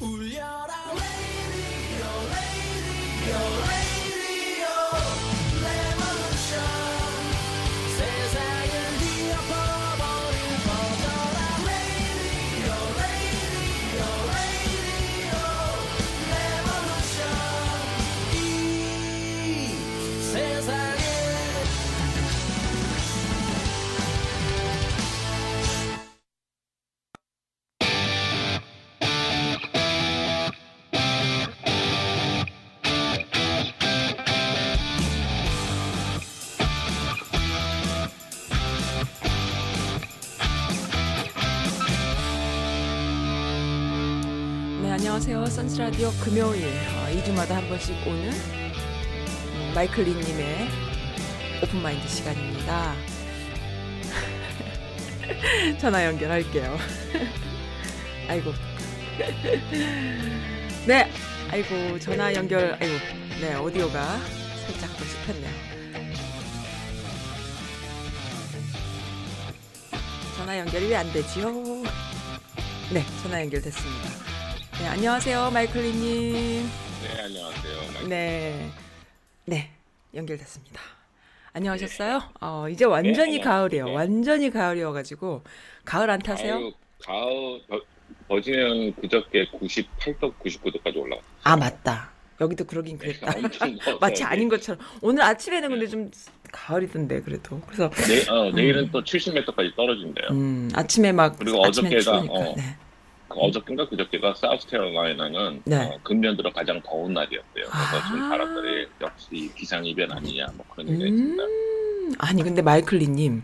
울려 라디오 금요일 어, 2주마다 한 번씩 오는 음, 마이클 리님의 오픈마인드 시간입니다. 전화 연결할게요. 아이고. 네, 아이고 전화 연결. 아이고, 네 오디오가 살짝 또 씹혔네요. 전화 연결이 왜안 되지요? 네, 전화 연결됐습니다. 네, 안녕하세요, 마이클리님. 네, 안녕하세요. 네, 네, 연결됐습니다. 안녕하셨어요? 어, 이제 완전히 네, 가을이에요. 네. 완전히 가을이어가지고 가을 안 타세요? 가을 버- 버지는 그저께 98도, 99도까지 올라왔어요. 아 맞다. 여기도 그러긴 네, 그랬다. 마치 아닌 것처럼 오늘 아침에는 근데 좀 가을이던데 그래도 그래서 내, 어, 내일은 또 70m까지 떨어진대요. 음, 아침에 막 그리고 어저께가, 어, 네. 그 어저께인가 그저께가 사우스캐롤라이나는 네. 어, 금년 들어 가장 더운 날이었대요. 그래서 아. 지금 사람들이 역시 기상이변 아니냐 뭐 그런 얘기가 있습니다. 음, 아니 근데 마이클리님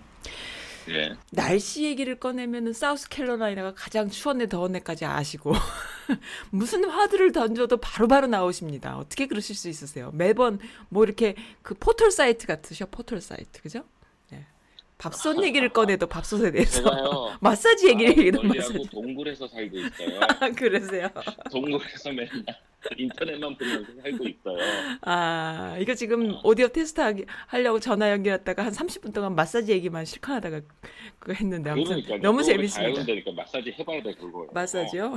예. 날씨 얘기를 꺼내면은 사우스캐롤라이나가 가장 추웠네 더웠네까지 아시고 무슨 화두를 던져도 바로 바로 나오십니다. 어떻게 그러실 수 있으세요? 매번 뭐 이렇게 그 포털 사이트 같으셔 포털 사이트 그죠? 네. 밥솥 얘기를 꺼내도 밥솥에 대해서 제가요. 마사지 얘기를 얘기도 멀리하고 마사지 동굴에서 살고 있어요. 아, 그러세요? 동굴에서 맨날 인터넷만 보면서 살고 있어요. 아 이거 지금 오디오 테스트 하기, 하려고 전화 연결했다가 한 30분 동안 마사지 얘기만 실컷 하다가 그거 했는데 아무튼 그러니까 너무 재밌습니다. 마사지 해봐야 돼 그거. 마사지요?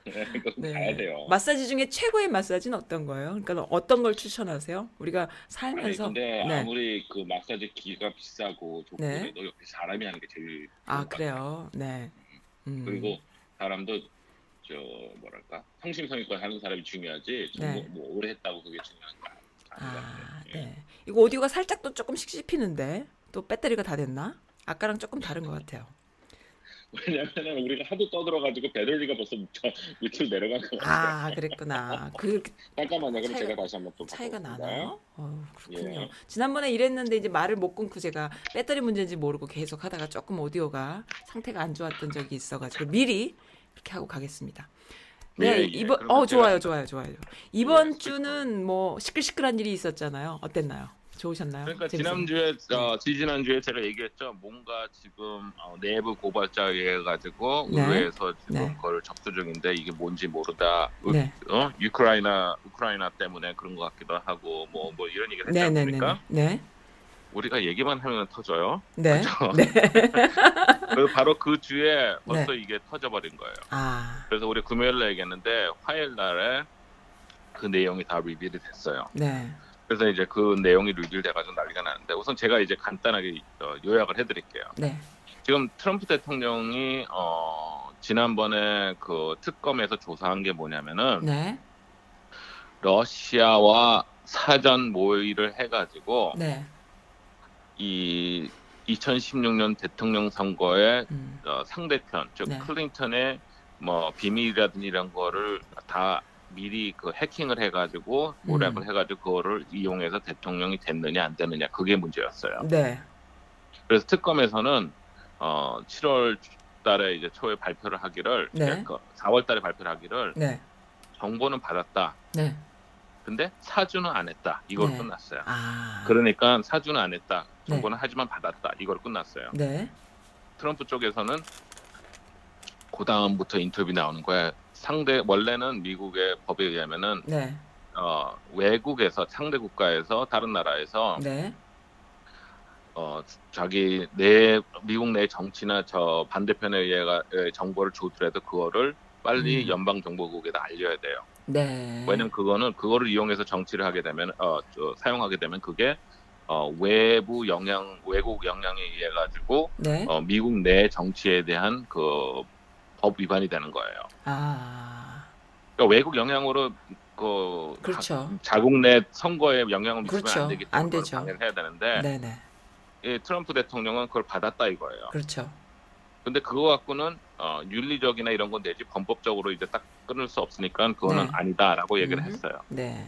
네, 그거 네. 가야 돼요. 마사지 중에 최고의 마사지는 어떤 거예요? 그러니까 어떤 걸 추천하세요? 우리가 아니 살면서 근데 네. 아무리 그 마사지 기가 비싸고 좋고 네. 그래도 옆에 사람이 하는 게 제일 아. 그래요. 네. 음. 그리고 사람도 저 뭐랄까 성심성의껏 하는 사람이 중요하지 좀 네. 뭐, 뭐 오래 했다고 그게 중요한 거 아닌 것 아. 예. 네. 이거 오디오가 살짝 또 조금 씩 씹히는데 또 배터리가 다 됐나? 아까랑 조금 다른 것 같아요. 왜냐면은 우리가 하도 떠들어가지고 배터리가 벌써 저 밑으로 내려간 거 같아요. 아 그랬구나. 그 잠깐만요. 그럼 차이가- 제가 다시 한번 또 차이가. 나나요? 어, 그렇군요. 예. 지난번에 이랬는데 이제 말을 못 끊고 제가 배터리 문제인지 모르고 계속 하다가 조금 오디오가 상태가 안 좋았던 적이 있어가지고 미리 이렇게 하고 가겠습니다. 네, 예, 예. 이번 어 좋아요, 좋아요, 좋아요. 이번 예, 주는 뭐 시끌시끌한 일이 있었잖아요. 어땠나요? 좋으셨나요? 그러니까 재밌었나요? 지난주에 어, 지지난주에 제가 얘기했죠. 뭔가 지금 어, 내부 고발자에 가지고 네. 의회에서 지금 네. 그걸 접수 중인데 이게 뭔지 모르다. 우- 네, 어? 우크라이나 우크라이나 때문에 그런 것 같기도 하고 뭐뭐 이런 얘기를 했지 않습니까? 네, 우리가 얘기만 하면 터져요. 네, 그렇죠? 네. 그리고 바로 그 주에 벌써 네. 이게 터져버린 거예요. 아, 그래서 우리 금요일 날 얘기했는데 화요일 날에 그 내용이 다 리빌이 됐어요. 네, 그래서 이제 그 내용이 리빌돼가지고 난리가 나는데 우선 제가 이제 간단하게 어, 요약을 해드릴게요. 네, 지금 트럼프 대통령이 어, 지난번에 그 특검에서 조사한 게 뭐냐면은 네, 러시아와 사전 모의를 해가지고 네, 이 2016년 대통령 선거에 음, 어, 상대편 즉 네. 클린턴의 뭐 비밀이라든지 이런 거를 다 미리 그 해킹을 해가지고 모략을 음. 해가지고 그거를 이용해서 대통령이 됐느냐 안 됐느냐 그게 문제였어요. 네, 그래서 특검에서는 어 7월 달에 이제 초에 발표를 하기를 네. 그 4월 달에 발표를 하기를 네, 정보는 받았다. 네. 근데 사주는 안 했다. 이걸 네. 끝났어요. 아, 그러니까 사주는 안 했다. 네. 정보는 하지만 받았다. 이걸 끝났어요. 네, 트럼프 쪽에서는 그 다음부터 인터뷰 나오는 거야. 상대 원래는 미국의 법에 의하면은 네, 어, 외국에서 상대 국가에서 다른 나라에서 네, 어, 자기 내 미국 내 정치나 저 반대편에 의해가 에, 정보를 주더라도 그거를 빨리 음. 연방 정보국에다 알려야 돼요. 네. 왜냐면 그거는 그거를 이용해서 정치를 하게 되면 어, 저, 사용하게 되면 그게 어, 외부 영향 외국 영향에 의해 가지고 네. 어, 미국 내 정치에 대한 그 법 위반이 되는 거예요. 아. 그러니까 외국 영향으로 그 그렇죠. 자- 자국 내 선거에 영향을 미치면 그렇죠. 안 되기 안 때문에 되죠. 그걸 방해를 해야 되는데 네, 네. 이 트럼프 대통령은 그걸 받았다 이거예요. 그렇죠. 근데 그거 갖고는 어, 윤리적이나 이런 건 내지 범법적으로 이제 딱 끊을 수 없으니까 그거는 네. 아니다라고 얘기를 음. 했어요. 네.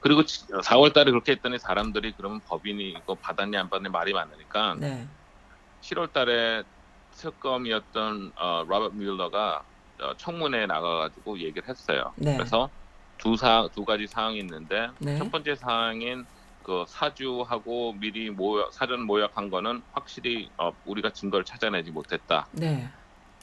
그리고 4월 달에 그렇게 했더니 사람들이 그러면 법인이 이거 받았냐 안 받았냐 말이 많으니까 네. 7월 달에 특검이었던 어, 로버트 뮬러가 어, 청문회에 나가가지고 얘기를 했어요. 네. 그래서 두 사, 두 가지 사항이 있는데 네. 첫 번째 사항인 그 사주하고 미리 모여, 사전 모약한 거는 확실히 어, 우리가 증거를 찾아내지 못했다. 네.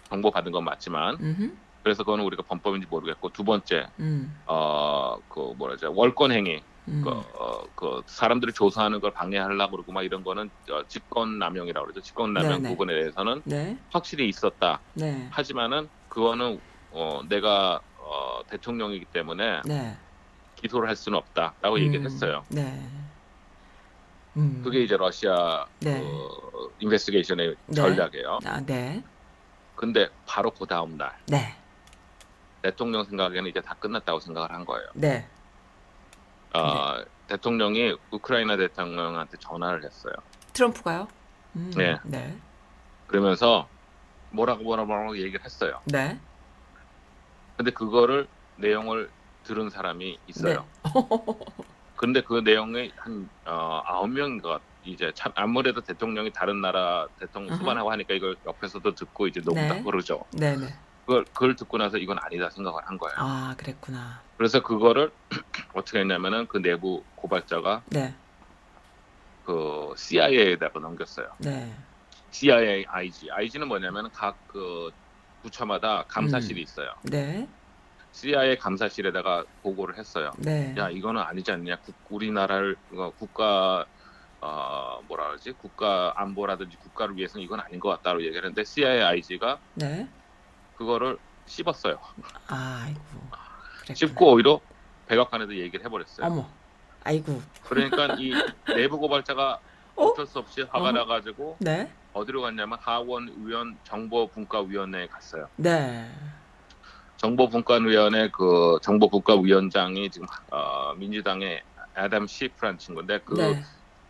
정보 받은 건 맞지만 음. 그래서 그거는 우리가 범법인지 모르겠고 두 번째 음. 어그 뭐라죠 월권 행위 음. 그, 어, 그 사람들이 조사하는 걸 방해하려고 그러고 막 이런 거는 어, 직권 남용이라고 그러죠. 직권 남용 네네. 부분에 대해서는 네. 확실히 있었다. 네. 하지만은 그거는 어, 내가 어, 대통령이기 때문에 네. 기소를 할 수는 없다라고 얘기를 음. 했어요. 네. 음. 그게 이제 러시아 네. 그 인베스티게이션의 네. 전략이에요. 아, 네. 근데 바로 그 다음 날 네. 대통령 생각에는 이제 다 끝났다고 생각을 한 거예요. 네. 어, 대통령이 우크라이나 대통령한테 전화를 했어요. 트럼프가요? 음. 네. 네. 그러면서 뭐라고 뭐라고 뭐라고 얘기를 했어요. 네. 근데 그거를 내용을 들은 사람이 있어요. 네. 근데 그 내용이 한 어, 아홉 명인가 이제 참 아무래도 대통령이 다른 나라 대통령. 수반하고 하니까 이걸 옆에서도 듣고 이제 녹음다 네. 그러죠. 네, 네. 그걸 그걸 듣고 나서 이건 아니다 생각을 한 거예요. 아, 그랬구나. 그래서 그거를 어떻게 했냐면은 그 내부 고발자가 네. 그 CIA에다가 넘겼어요. 네. CIA, IG, IG는 뭐냐면은 각그 부처마다 감사실이 음. 있어요. 네. CIA 감사실에다가 보고를 했어요. 네. 야 이거는 아니지 않냐 국, 우리나라를 어, 국가 어 뭐라 그러지 국가 안보라든지 국가를 위해서는 이건 아닌 것 같다고 얘기했는데 CIA IG가 네. 그거를 씹었어요. 아이고. 그랬구나. 씹고 오히려 백악관에도 얘기를 해버렸어요. 어머. 아이고. 그러니까 이 내부 고발자가 어? 어쩔 수 없이 화가 어허. 나가지고 네. 어디로 갔냐면 하원 의원 정보분과위원회에 갔어요. 네. 정보분과위원회 그 정보분과위원장이 지금 어, 민주당의 애덤 시프라는 친구인데 그 네.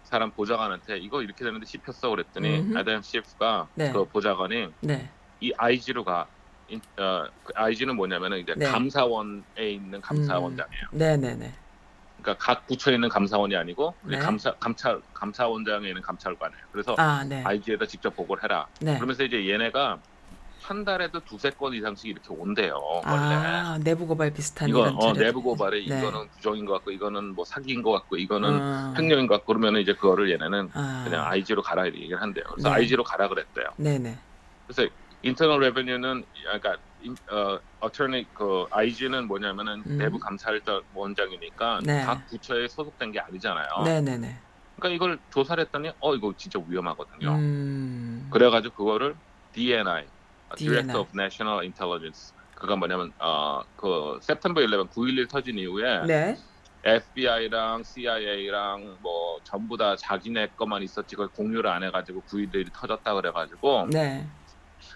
사람 보좌관한테 이거 이렇게 되는데 씹혔어 그랬더니 음흠. 애덤 시프가 네. 그 보좌관이 네. 이 IG로 가. 인- 어, 그 IG는 뭐냐면은 이제 네. 감사원에 있는 감사원장이에요. 네, 네, 네. 그러니까 각 부처에 있는 감사원이 아니고 네. 감사 감찰 감사원장에 있는 감찰관이에요. 그래서 아, 네. IG에다 직접 보고를 해라. 네. 그러면서 이제 얘네가 한 달에도 두세 건 이상씩 이렇게 온대요. 원래. 아, 내부 고발 비슷한 이거 어. 내부 고발에 네. 이거는 부정인 것 같고 이거는 뭐 사기인 것 같고 이거는 음. 횡령인 것 같고 그러면 이제 그거를 얘네는 아. 그냥 IG로 가라 이렇게 얘기를 한대요. 그래서 네. IG로 가라 그랬대요. 네, 네. 그래서 인터널 레베뉴는 그러니까 인- 어 어터니 그 IG는 뭐냐면은 음. 내부 감찰자 원장이니까 네. 각 부처에 소속된 게 아니잖아요. 네, 네, 네. 그러니까 이걸 조사를 했더니 어 이거 진짜 위험하거든요. 음. 그래가지고 그거를 DNI, DNI. Director of National Intelligence 그가 뭐냐면 어그 September 11, 9.11 터진 이후에 네. FBI랑 CIA랑 뭐 전부 다 자기네 것만 있었지 그걸 공유를 안 해가지고 9.11이 터졌다 그래가지고 네.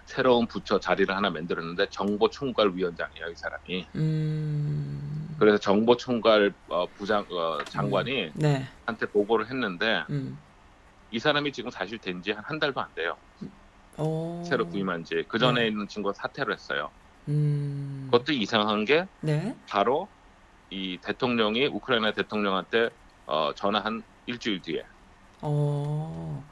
새로운 부처 자리를 하나 만들었는데 정보총괄위원장이에요 이 사람이. 음. 그래서 정보총괄 어, 부장 어, 장관이 네. 한테 보고를 했는데 음. 이 사람이 지금 사실 된 지 한 한 달도 안 돼요. 오. 새로 부임한 지. 그 전에 네. 있는 친구가 사퇴를 했어요. 음. 그것도 이상한 게 네. 바로 이 대통령이 우크라이나 대통령한테 어, 전화한 일주일 뒤에 어.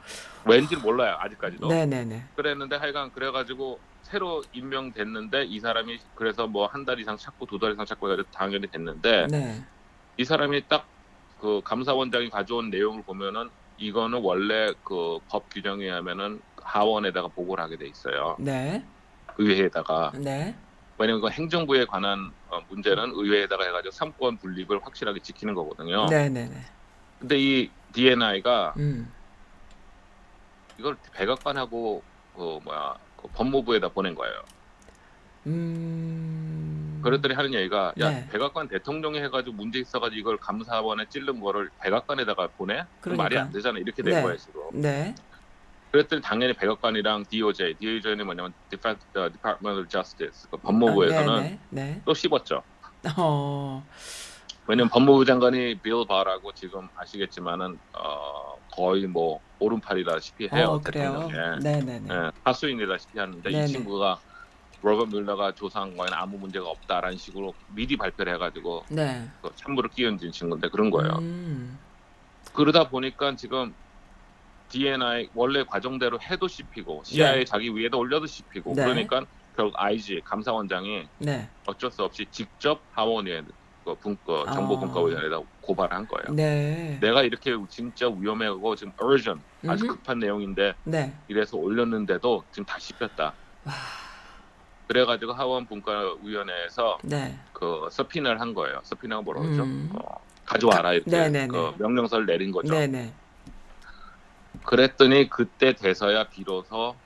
왠지 몰라요 아직까지도. 네, 네, 네. 그랬는데 하여간 그래가지고 새로 임명됐는데 이 사람이 그래서 뭐 한 달 이상 찾고 두 달 이상 찾고 해가지고 당연히 됐는데 네. 이 사람이 딱 그 감사원장이 가져온 내용을 보면은 이거는 원래 그 법 규정에 의하면은 하원에다가 보고를 하게 돼 있어요. 네. 의회에다가 네. 왜냐면 그 행정부에 관한 어, 문제는 의회에다가 해가지고 삼권 분립을 확실하게 지키는 거거든요. 네, 네, 네. 근데 이 DNI가 음. 이걸 백악관하고 그 뭐야 그 법무부에다 보낸 거예요. 음. 그랬더니 하는 얘기가 야 네. 백악관 대통령이 해가지고 문제 있어가지고 이걸 감사원에 찔른 거를 백악관에다가 보내? 그 말이 그러니까. 안 되잖아 이렇게 된 네. 거예요 지금. 네. 그랬더니 당연히 백악관이랑 DOJ, DOJ는 뭐냐면 어, Department of Justice, 그 법무부에서는 아, 네, 네. 또 씹었죠. 네. 어. 왜냐면 법무부 장관이 빌 바라고 지금 아시겠지만은 어, 거의 뭐 오른팔이다시피 해요. 어, 그래요. 대통령에. 네, 네, 네. 예, 하수인이다시피 하는데 네네. 이 친구가 로버트 뮬러가 조사한 거에는 아무 문제가 없다라는 식으로 미리 발표를 해가지고 네. 그 참부를 끼얹은 친구인데 그런 거예요. 음. 그러다 보니까 지금 DNI 원래 과정대로 해도 씹히고 CIA 네. 자기 위에다 올려도 씹히고 네. 그러니까 결국 IG 감사원장이 네. 어쩔 수 없이 직접 하원위에 그 분과 정보 분과위원회에다 고발한 거예요. 아. 네. 내가 이렇게 진짜 위험하고 지금 urgent 아주 음흠. 급한 내용인데 네. 이래서 올렸는데도 지금 다 씹혔다. 와. 그래가지고 하원 분과위원회에서 네. 그 서피널 한 거예요. 서피널가 뭐라고 그러죠? 음. 어, 가져와라 이렇게 네네네. 그 명령서를 내린 거죠. 네, 네. 그랬더니 그때 돼서야 비로소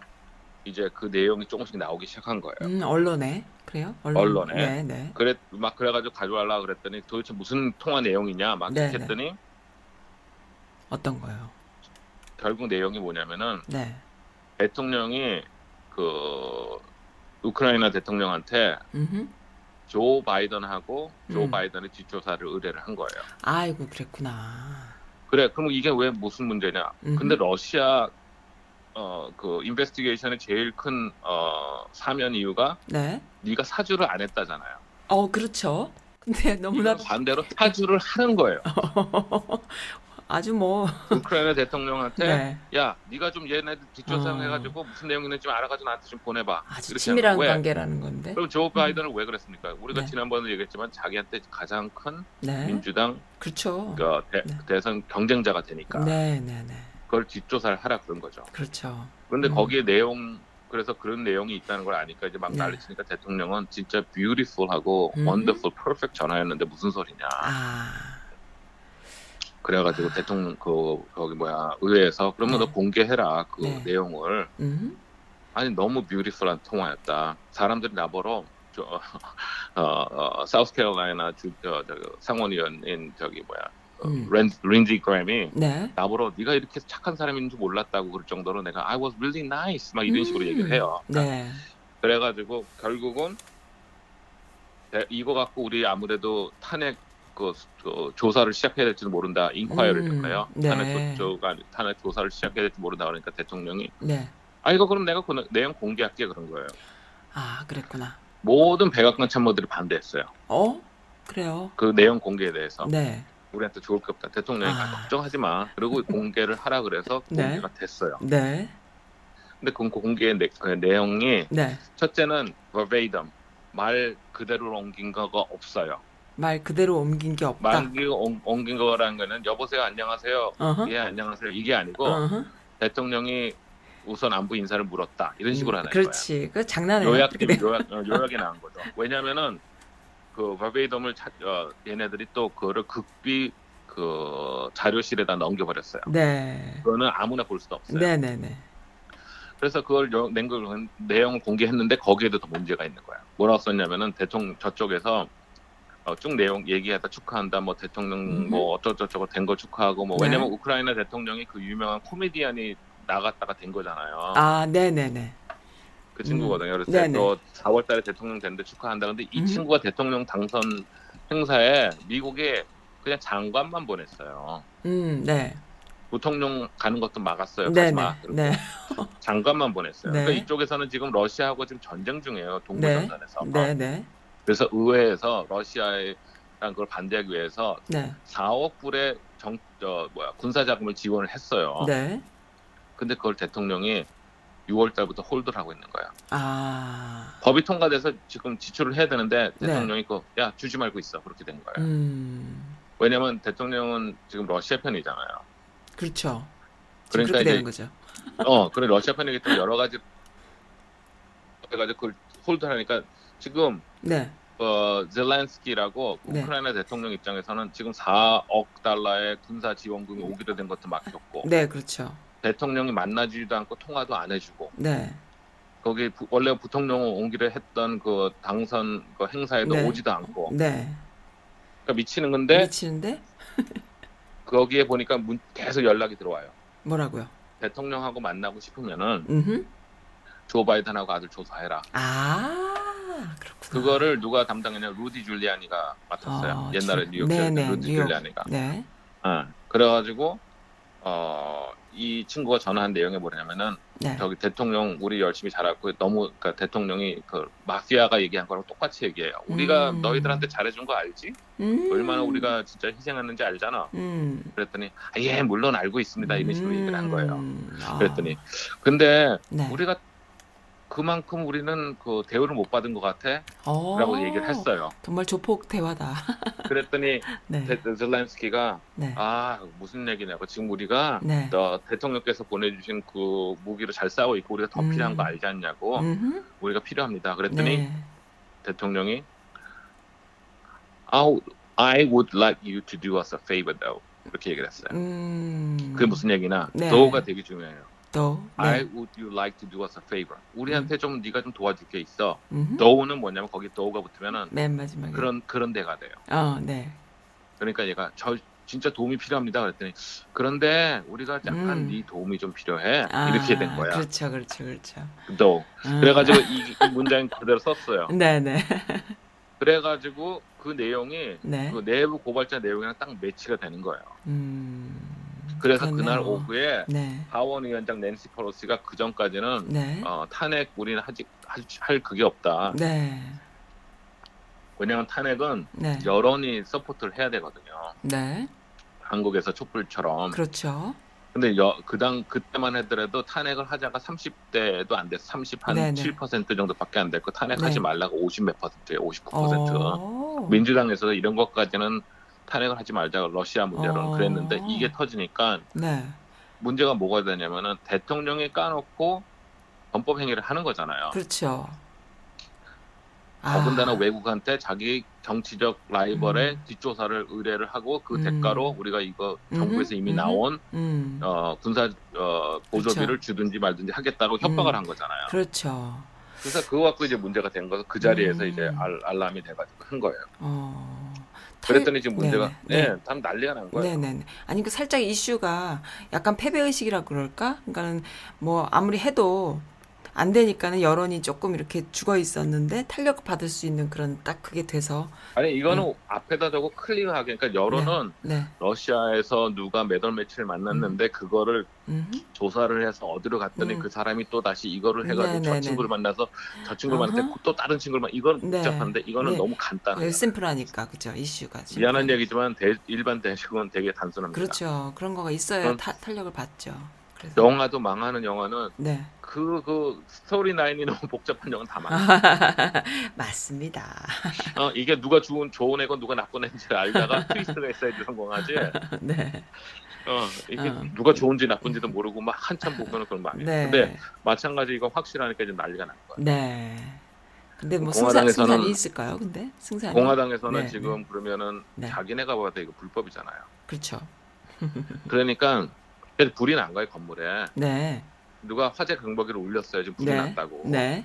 이제 그 내용이 조금씩 나오기 시작한 거예요. 음, 언론에. 그래요? 언론 에. 네, 네. 그래 막 그래가지고 가져와라 그랬더니 도대체 무슨 통화 내용이냐 막 네네. 했더니 어떤 거요? 결국 내용이 뭐냐면은 네. 대통령이 그 우크라이나 대통령한테 음흠. 조 바이든하고 조 음. 바이든의 뒷조사를 의뢰를 한 거예요. 아이고, 그랬구나. 그래 그럼 이게 왜 무슨 문제냐? 음흠. 근데 러시아 어 그 인베스티게이션의 제일 큰 어, 사면 이유가 네. 네가 사주를 안 했다잖아요. 어, 그렇죠. 근데 너무나 이건 반대로 사주를 하는 거예요. 아주 뭐 우크라이나 대통령한테 네. 야 네가 좀 얘네들 뒷조사 어. 해가지고 무슨 내용 있는지 좀 알아가지고 나한테 좀 보내봐. 아주. 왜? 관계라는 건데. 그럼 조 바이든을 왜 그랬습니까? 우리가 네. 지난번에 얘기했지만 자기한테 가장 큰 네. 민주당 그렇죠. 그 대, 네. 대선 경쟁자가 되니까 네, 네, 네. 그걸 뒷조사를 하라 그런 거죠. 그렇죠. 그런데 음. 거기에 내용 그래서 그런 내용이 있다는 걸 아니까 이제 막 네. 난리치니까 대통령은 진짜 beautiful하고 음. wonderful, perfect 전화였는데 무슨 소리냐. 아. 그래가지고 대통령 그 거기 뭐야 의회에서 그러면 네. 너 공개해라 그 네. 내용을 음. 아니 너무 뷰티풀한 통화였다. 사람들이 나보러 저 어, 어, 사우스캐롤라이나 주 어, 저, 상원의원인 저기 뭐야 어, 음. 렌, 린지 그램이 네. 나보러 네가 이렇게 착한 사람인 줄 몰랐다고 그럴 정도로 내가 I was really nice 막 이런 식으로 음. 얘기를 해요. 네. 그래가지고 결국은 대- 이거 갖고 우리 아무래도 탄핵 그, 그 조사를 시작해야 될지도 모른다. 인콰이어를 음, 했나요? 네. 탄핵 조가 탄핵 조사를 시작해야 될지 모른다 그러니까 대통령이 네. 아 이거 그럼 내가 그 내용 공개할게 그런 거예요. 아, 그랬구나. 모든 백악관 참모들이 반대했어요. 어? 그래요. 그 내용 공개에 대해서 네. 우리한테 좋을 게 없다. 대통령이 아. 아, 걱정하지 마. 그리고 공개를 하라 그래서 네. 공개가 됐어요. 네. 근데 그 공개의 내, 그 내용이 네. 첫째는 verbatim 말 그대로 옮긴 거가 없어요. 말 그대로 옮긴 게 없다. 말 그대로 옮- 옮긴 거라는 거는 여보세요 안녕하세요. 어허. 예 안녕하세요 이게 아니고 어허. 대통령이 우선 안부 인사를 물었다 이런 식으로 음, 하는 거예요. 그렇지. 그 장난이에요. 요약. 요약 어, 요약이 나온 거죠. 왜냐면은 그 버베이덤을 찾 어, 얘네들이 또 그거를 극비 그 자료실에다 넘겨버렸어요. 네. 그거는 아무나 볼 수도 없어요. 네, 네, 네. 그래서 그걸 낸걸 내용을 공개했는데 거기에도 더 문제가 있는 거야. 뭐라고 썼냐면은 대통령 저쪽에서 어, 쭉 내용 얘기하다 축하한다. 뭐 대통령 음. 뭐 어쩌고저쩌고 된걸 축하하고 뭐 네. 왜냐면 우크라이나 대통령이 그 유명한 코미디언이 나갔다가 된 거잖아요. 아, 네, 네, 네. 그 친구거든요. 그래서 네네. 또 4월달에 대통령 됐는데 축하한다. 근데 이 음. 친구가 대통령 당선 행사에 미국에 그냥 장관만 보냈어요. 음, 네. 부통령 가는 것도 막았어요. 네, 가지 네. 마. 네. 장관만 보냈어요. 네. 그러니까 이쪽에서는 지금 러시아하고 지금 전쟁 중이에요. 동부전선에서. 네, 네. 그래서 의회에서 러시아에 그걸 반대하기 위해서 네. 4억 불의 정, 저, 뭐야, 군사 자금을 지원을 했어요. 네. 근데 그걸 대통령이 6월 달부터 홀드를 하고 있는 거야. 아. 법이 통과돼서 지금 지출을 해야 되는데 네. 대통령이 그, 야, 주지 말고 있어. 그렇게 된 거예요. 음. 왜냐면 대통령은 지금 러시아 편이잖아요. 그렇죠. 그러니까 이제- 거죠. 어, 그래 러시아 편이기 때문에 여러 가지 해가지고 그걸 홀드하니까 지금 네. 어, 젤란스키라고 네. 우크라이나 대통령 입장에서는 지금 4억 달러의 군사 지원금이 오기로 된 것도 막혔고 네, 그렇죠. 대통령이 만나지도 않고 통화도 안 해주고 네. 거기 부- 원래 부통령 옮기려 했던 그 당선 그 행사에도 네. 오지도 않고 네. 그러니까 미치는 건데 미치는데 거기에 보니까 문- 계속 연락이 들어와요. 뭐라고요? 대통령하고 만나고 싶으면은 음. 조 바이든하고 아들 조사해라. 아, 그렇구나. 그거를 누가 담당했냐? 루디 줄리아니가 맡았어요. 어, 옛날에 줄- 뉴욕에 네네, 루디 뉴욕. 줄리아니가. 네. 어, 그래가지고 어, 이 친구가 전화한 내용이 뭐냐면은 네. 저기 대통령 우리 열심히 잘하고 너무 그러니까 대통령이 그 마피아가 얘기한 거랑 똑같이 얘기해요. 우리가 음. 너희들한테 잘해준 거 알지? 음. 얼마나 우리가 진짜 희생했는지 알잖아. 음. 그랬더니 아, 예 물론 알고 있습니다 이런 식으로 얘기를 한 거예요. 음. 아. 그랬더니 근데 네. 우리가 그만큼 우리는 그 대우를 못 받은 것 같아라고 어, 얘기를 했어요. 정말 조폭 대화다. 그랬더니 네. 데- 젤렌스키가 네. 아 무슨 얘기냐고 지금 우리가 네. 너 대통령께서 보내주신 그 무기로 잘 싸우고 있고 우리가 더 음. 필요한 거 알지 않냐고 음흠. 우리가 필요합니다. 그랬더니 네. 대통령이 I, I would like you to do us a favor though 이렇게 얘기를 했어요. 음. 그게 무슨 얘기나 네. though가 되게 중요해요. 또. I 네. would you like to do us a favor. 우리한테 좀 네가 좀 도와줄 게 있어. 음흠. though는 뭐냐면 거기 thou가 붙으면은 맨 마지막에. 그런 그런 데가 돼요. 어, 네. 그러니까 얘가 저 진짜 도움이 필요합니다. 그랬더니 그런데 우리가 약간 음. 네 도움이 좀 필요해. 아, 이렇게 된 거야. 그렇죠, 그렇죠, 그렇죠. though. 음. 그래가지고 이, 이 문장 그대로 썼어요. 네, 네, 그래가지고 그 내용이 네. 그 내부 고발자 내용이랑 딱 매치가 되는 거예요. 음. 그래서 그렇네요. 그날 오후에 네, 하원 위원장 낸시 페로시가 그 전까지는 네, 어, 탄핵 우리는 하지 할, 할 그게 없다. 네, 왜냐하면 탄핵은 네, 여론이 support를 해야 되거든요. 네. 한국에서 촛불처럼. 그렇죠. 근데 여, 그당 그때만 하더라도 탄핵을 하자가 30대도 안 됐어. 30한 네네. 7% 정도밖에 안 됐고 탄핵하지 네. 말라고 50 몇 퍼센트예요. 59%. 어. 민주당에서 이런 것까지는 탄핵을 하지 말자 러시아 문제로는 어. 그랬는데 이게 터지니까 네. 문제가 뭐가 되냐면은 대통령이 까놓고 범법 행위를 하는 거잖아요. 그렇죠. 더군다나 아, 외국한테 자기 정치적 라이벌의 음. 뒷조사를 의뢰를 하고 그 음. 대가로 우리가 이거 정부에서 이미 음흠, 나온 음, 어, 군사 어, 보조비를 주든지 말든지 하겠다고 협박을 음. 한 거잖아요. 그렇죠. 그래서 그거 갖고 이제 문제가 된 거서 그 자리에서 음. 이제 알, 알람이 돼가지고 한 거예요. 어. 탈- 그랬더니 지금 문제가 네네, 네, 다 난리가 난 거예요. 네네. 아니 그 살짝 이슈가 약간 패배 의식이라 그럴까? 그러니까는 뭐 아무리 해도 안 되니까는 여론이 조금 이렇게 죽어 있었는데 탄력 받을 수 있는 그런 딱 그게 돼서 아니 이거는 앞에다 적고 클릭하게 그러니까 여론은 네. 러시아에서 누가 몇월 며칠 만났는데 그거를 음. 조사를 해서 어디로 갔더니 음. 그 사람이 또 다시 이거를 해가지고 저 네네네. 친구를 만나서 저 친구를 만났는데 어허. 또 다른 친구를 만 이건 네. 복잡한데 이거는 네. 너무 간단해요. 네, 심플하니까 그죠 이슈가 미안한 심플하니까. 얘기지만 대- 일반 대식은 되게 단순합니다. 그렇죠 그런 거가 있어야 타, 탄력을 받죠 그래서 영화도 망하는 영화는 네 그, 그 스토리 라인이 너무 복잡한 영화는 다 망해. 맞습니다 어, 이게 누가 좋은, 좋은 애고 누가 나쁜 애인지 알다가 트위스트가 있어야지 성공하지. 네 어, 이게 어. 누가 좋은지 나쁜지도 모르고 막 한참 보면 그런 망해. 네. 근데 마찬가지 이거 확실하니까 이제 난리가 난 거야. 네. 근데 뭐 승산, 공화당에서는- 승산 이 있을까요? 근데 승산이 공화당에서는 네, 지금 그러면은 네. 자기네가 봐도 이거 불법이잖아요. 그렇죠. 그러니까 불이 난 거예요 건물에. 네, 누가 화재 경보기를 울렸어요. 지금 불이 네. 났다고. 네,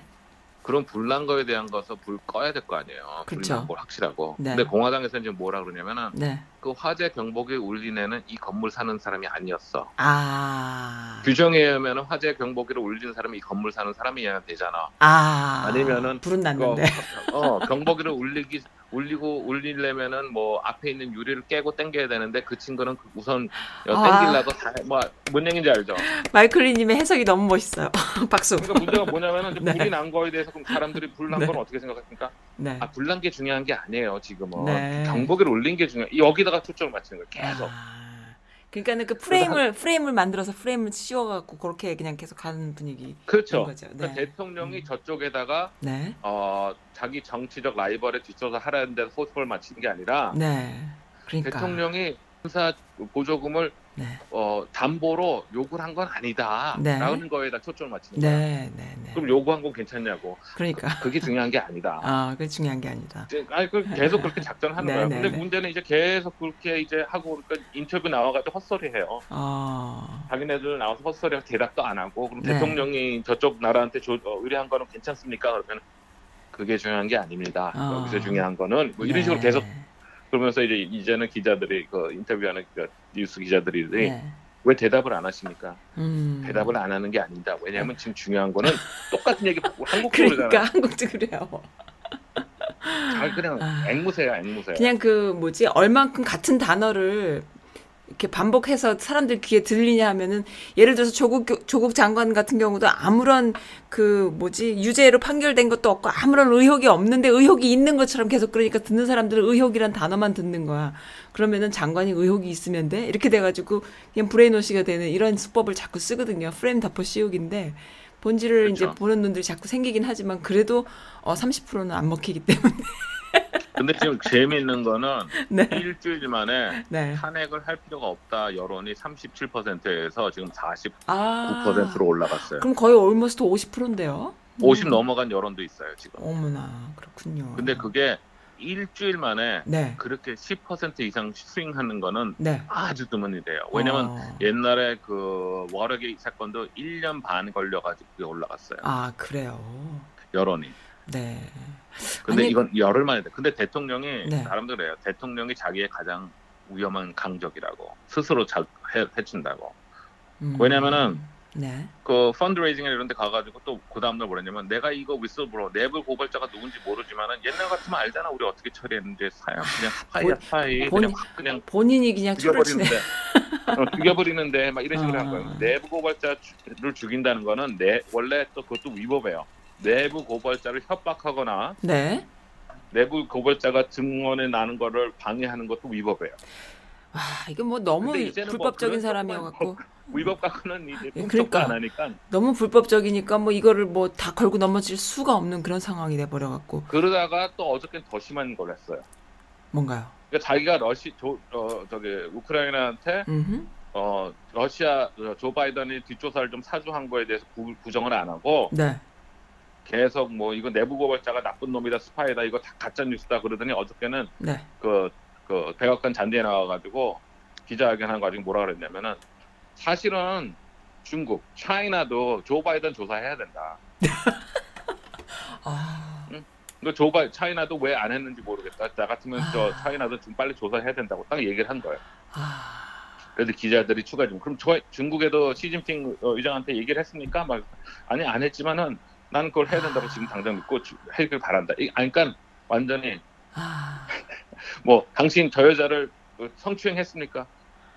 그럼 불난 거에 대한 것을 불 꺼야 될 거 아니에요. 난걸 확실하고. 네. 근데 공화당에서는 지금 뭐라 그러냐면은 네. 그 화재 경보기 울린 애는 이 건물 사는 사람이 아니었어. 아, 규정에 의하면 화재 경보기를 울린 사람이 이 건물 사는 사람이어야 되잖아. 아, 아니면은 불은 났는데. 어, 경보기를 울리기 울리고 울리려면은 뭐 앞에 있는 유리를 깨고 당겨야 되는데 그 친구는 그 우선 아. 당기려고 다뭐뭔 얘기인지 알죠? 마이클리님의 해석이 너무 멋있어요. 박수. 그러니까 문제가 뭐냐면은 네. 불이 난 거에 대해서 그럼 사람들이 불난 네. 건 어떻게 생각합니까? 네. 아, 불난 게 중요한 게 아니에요, 지금은. 네. 경보기를 울린 게 중요해. 여기다가 초점을 맞추는 거예요, 계속. 아, 그러니까는 그 프레임을 프레임을 만들어서 프레임을 씌워갖고 그렇게 그냥 계속 가는 분위기. 그렇죠. 거죠. 그러니까 네. 대통령이 음. 저쪽에다가 네, 어, 자기 정치적 라이벌에 뒤쳐서 하라는 데서 소통을 맞추는 게 아니라 네. 그러니까. 대통령이 군사 보조금을 네. 어, 담보로 요구를 한 건 아니다. 네. 라는 거에다 초점을 맞추는 거예요. 네, 네, 네. 그럼 요구한 건 괜찮냐고. 그러니까 그 게 중요한 게 아니다. 아, 그게 중요한 게 아니다. 이제 아니 그 계속 그렇게 작전을 하는 네, 거예요. 네, 근데 네. 문제는 이제 계속 그렇게 이제 하고 그러니까 인터뷰 나와가지고 헛소리해요. 어. 자기네들 나와서 헛소리하고 대답도 안 하고 그럼 네. 대통령이 저쪽 나라한테 조, 어, 의뢰한 거는 괜찮습니까? 그러면 그게 중요한 게 아닙니다. 어. 여기서 중요한 거는 뭐 이런 네. 식으로 계속 그러면서 이제 이제는 기자들이 그 인터뷰하는 그 뉴스 기자들이 네. 왜 대답을 안 하십니까? 음. 대답을 안 하는 게 아니다. 왜냐하면 지금 중요한 거는 똑같은 얘기 한국적으로 그러니까 한국도 그래요. 잘 그냥 아. 앵무새야 앵무새. 그냥 그 뭐지 얼만큼 같은 단어를 이렇게 반복해서 사람들 귀에 들리냐 하면은 예를 들어서 조국 조국 장관 같은 경우도 아무런 그 뭐지 유죄로 판결된 것도 없고 아무런 의혹이 없는데 의혹이 있는 것처럼 계속 그러니까 듣는 사람들은 의혹이란 단어만 듣는 거야. 그러면은 장관이 의혹이 있으면 돼 이렇게 돼가지고 그냥 브레인워시가 되는 이런 수법을 자꾸 쓰거든요. 프레임 덮어 씌우기인데 본질을 이제 그렇죠. 보는 눈들이 자꾸 생기긴 하지만 그래도 어 30%는 안 먹히기 때문에 근데 지금 재미있는 거는 네. 일주일 만에 네. 탄핵을 할 필요가 없다 여론이 37%에서 지금 49%로 아. 올라갔어요. 그럼 거의 almost 50%인데요. 50 넘어간 여론도 있어요 지금. 어머나 그렇군요. 근데 그게 일주일 만에 네, 그렇게 10% 이상 스윙하는 거는 네. 아주 드문 일이에요. 왜냐면 어. 옛날에 그 워터게이트 사건도 1년 반 걸려가지고 올라갔어요. 아 그래요. 여론이. 네. 근데 아니, 이건 열흘 만에 돼. 근데 대통령이 네. 사람들 그래요. 대통령이 자기의 가장 위험한 강적이라고 스스로 자, 해, 해친다고. 음, 왜냐면은 네. 그 펀드레이징에 이런 데 가가지고 또 그 다음날 뭐랬냐면 내가 이거 위슬블로 내부 고발자가 누군지 모르지만은 옛날 같으면 알잖아 우리 어떻게 처리했는지 사야 그냥 스파이야 본- 스파이 본- 그냥 확 그냥 본인이 그냥. 죽여버리는데 어, 죽여버리는데 막 이런 식으로 아. 한 거예요 내부 고발자를 죽인다는 거는 내 원래 또 그것도 위법해요 내부 고발자를 협박하거나 네. 내부 고발자가 증언에 나는 거를 방해하는 것도 위법해요 와 이거 뭐 너무 뭐 불법적인 그런 사람이어갖고 위법 갖고는 이제 예, 그러니까. 안 하니까 너무 불법적이니까 뭐 이거를 뭐 다 걸고 넘어질 수가 없는 그런 상황이 돼 버려갖고 그러다가 또 어저께 더 심한 걸 했어요 뭔가요? 그러니까 자기가 러시 조, 어, 저기 우크라이나한테 음. 어, 러시아 어, 조 바이든이 뒷조사를 좀 사주한 거에 대해서 구, 부정을 안 하고 네. 계속 뭐 이거 내부 고발자가 나쁜 놈이다 스파이다 이거 다 가짜 뉴스다 그러더니 어저께는 네. 그, 그 백악관 잔디에 나와가지고 기자회견한 거 가지고 뭐라 그랬냐면은 사실은 중국, China도 조 바이든 조사해야 된다. 아. 그 조 바이 China도 왜 안 했는지 모르겠다. 나 같으면 저 아. China도 좀 빨리 조사해야 된다고 딱 얘기를 한 거예요. 아. 그래서 기자들이 추가 좀 그럼 저 중국에도 시진핑 어, 의장한테 얘기를 했습니까? 막 아니 안 했지만은 나는 그걸 해야 된다고 지금 당장 믿고 주- 하길 바란다. 이, 아니, 그러니까 완전히 아. 뭐 당신 저 여자를 어, 성추행했습니까?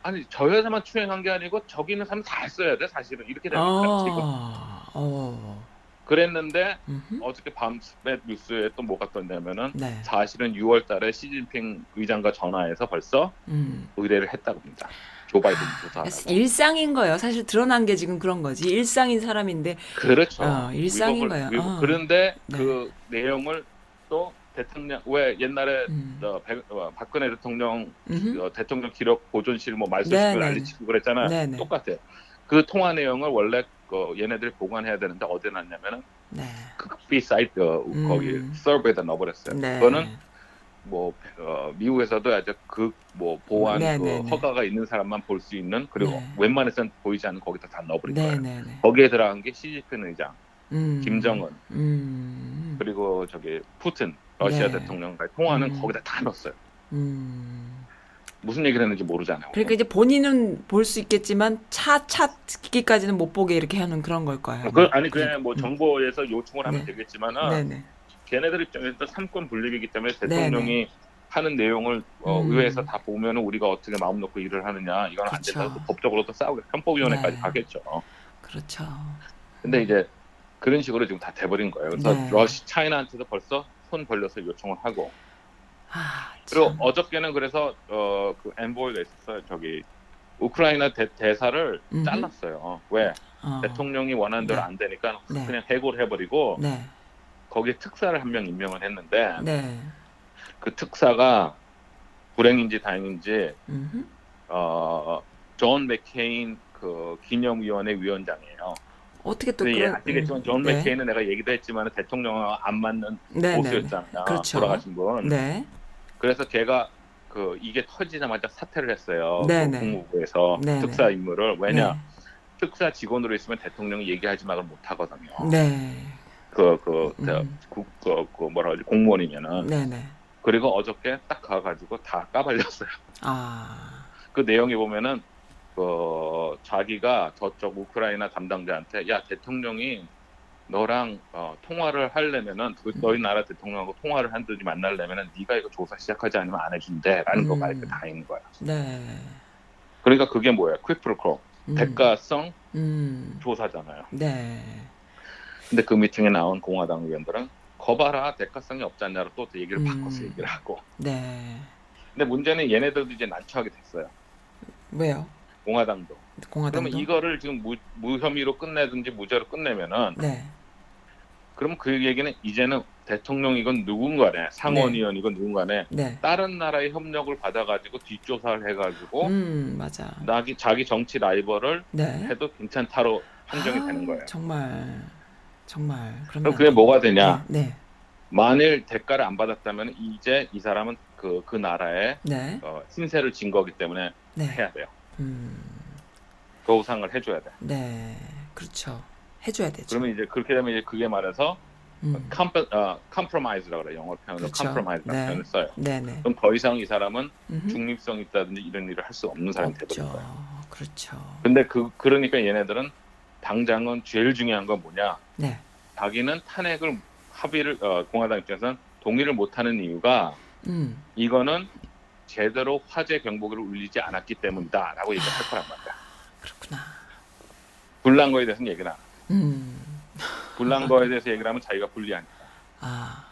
아니 저 여자만 추행한 게 아니고 저기 있는 사람 다 했어야 돼 사실은 이렇게 되니까 지금 어. 어. 그랬는데 음흠. 어저께 밤에 뉴스에 또 뭐가 떴냐면은 네. 사실은 6월달에 시진핑 의장과 전화해서 벌써 음. 의뢰를 했다고 합니다. 조 바이든 조사하라고. 일상인 거예요. 사실 드러난 게 지금 그런 거지. 일상인 사람인데 그렇죠. 어, 일상인 거예요. 어. 그런데 네. 그 내용을 또 대통령 왜 옛날에 음. 어, 백- 어, 박근혜 대통령. 어, 대통령 기록 보존실 뭐 네, 말소식을 네. 알리치고 그랬잖아요. 네, 네. 똑같아요. 그 통화 내용을 원래 그 얘네들이 보관해야 되는데 어디 놨냐면은 네. 그 B 사이트 어, 음. 거기 서버에다 넣어버렸어요. 네. 그거는 뭐 어, 미국에서도 아주 극뭐 보안 네, 그 네, 네. 허가가 있는 사람만 볼 수 있는 그리고 네. 웬만해서는 보이지 않는 거기다 다 넣어버린 네, 거예요. 네, 네. 거기에 들어간 게 시진핑 의장, 음. 김정은 음. 그리고 저기 푸틴 러시아 네. 대통령과 통화는 음. 거기다 다 넣었어요. 음. 무슨 얘기를 했는지 모르잖아요. 그러니까 이제 본인은 볼 수 있겠지만 차 찾기까지는 못 보게 이렇게 하는 그런 걸 거예요. 그, 아니 그냥 뭐 정보에서 요청을 하면 네. 되겠지만은. 걔네들 입장에서 삼권 분립이기 때문에 대통령이 하는 내용을 어, 음. 의회에서 다 보면은 우리가 어떻게 마음 놓고 일을 하느냐 이건 안 그쵸. 된다고 또 법적으로 또 싸우게 헌법위원회까지 네. 가겠죠. 그렇죠. 근데 이제 그런 식으로 지금 다 돼버린 거예요. 그래서 네. 러시 차이나한테도 벌써 손 벌려서 요청을 하고 아, 그리고 참. 어저께는 그래서 어 그 엠보이가 있었어요. 저기 우크라이나 대, 음흠. 잘랐어요. 왜 어. 대통령이 원하는 대로 네. 안 되니까 네. 그냥 해고를 해버리고 네. 거기에 특사를 한 명 임명을 했는데 네. 그 특사가 불행인지 다행인지 음흠. 어 존 맥케인 그 기념위원회 위원장이에요. 어떻게 또 그런 아시겠지만 존 네. 맥케인은 내가 얘기도 했지만 대통령과 안 맞는 네, 네. 보수였잖아요. 그렇죠. 돌아가신 분. 네. 그래서 걔가 그 이게 터지자마자 사퇴를 했어요. 네, 그 네. 국무부에서 네, 특사 임무를 왜냐 네. 특사 직원으로 있으면 대통령이 얘기하지 말을 못 하거든요. 네. 그그 음. 그, 그, 그 뭐라 그러지 공무원이면은 네, 네. 그리고 어저께 딱 가가지고 다 까발렸어요. 아. 그 내용에 보면은 그 자기가 저쪽 우크라이나 담당자한테 야 대통령이 너랑 어, 통화를 하려면은 그 너희 나라 대통령하고 통화를 한듯이 만나려면은 네가 이거 조사 시작하지 않으면 안 해준대라는 거 음. 말이 다 있는 거야. 네. 그러니까 그게 뭐예요? 퀴프로크로 음. 대가성 음. 조사잖아요. 네. 근데 그 미팅에 나온 공화당 의원들은 거봐라 대가성이 없지 않냐로 또 얘기를 음. 바꿔서 얘기를 하고. 네. 근데 문제는 얘네들도 이제 난처하게 됐어요. 왜요? 공화당도. 공화당도. 그러면 이거를 지금 무, 무혐의로 끝내든지 무죄로 끝내면은 네. 그럼 그 얘기는 이제는 대통령이건 누군가네 상원의원이건 누군가네 네. 다른 나라의 협력을 받아가지고 뒷조사를 해가지고 음, 맞아. 나기 자기 정치 라이벌을 네. 해도 괜찮다로 판정이 아, 되는 거예요. 정말 정말 그럼 그게 뭐가 되냐? 네. 만일 대가를 안 받았다면 이제 이 사람은 그, 그 나라에 네. 어, 신세를 진 거기 때문에 네. 해야 돼요. 음. 보상을 해줘야 돼. 네. 그렇죠. 해 줘야 되죠. 그러면 이제 그렇게 되면 이제 그게 말해서 음. comp, 어, compromise라고 그래 영어 표현으로 그렇죠. compromise라는 네. 표현을 써요. 네, 네. 그럼 더 이상 이 사람은 음흠. 중립성 있다든지 이런 일을 할 수 없는 사람이. 돼버린 거예요. 그렇죠. 근데 그 그러니까 얘네들은 당장은 제일 중요한 건 뭐냐? 네. 자기는 탄핵을 합의를 어, 공화당 입장에서는 동의를 못하는 이유가 음. 이거는 제대로 화재 경보기를 울리지 않았기 때문이다라고 얘기할 거란 말이야. 그렇구나. 불난 거에 대해서는 해. 음. 불난 거에 대해서 얘기를 하면 자기가 불리하니까. 아.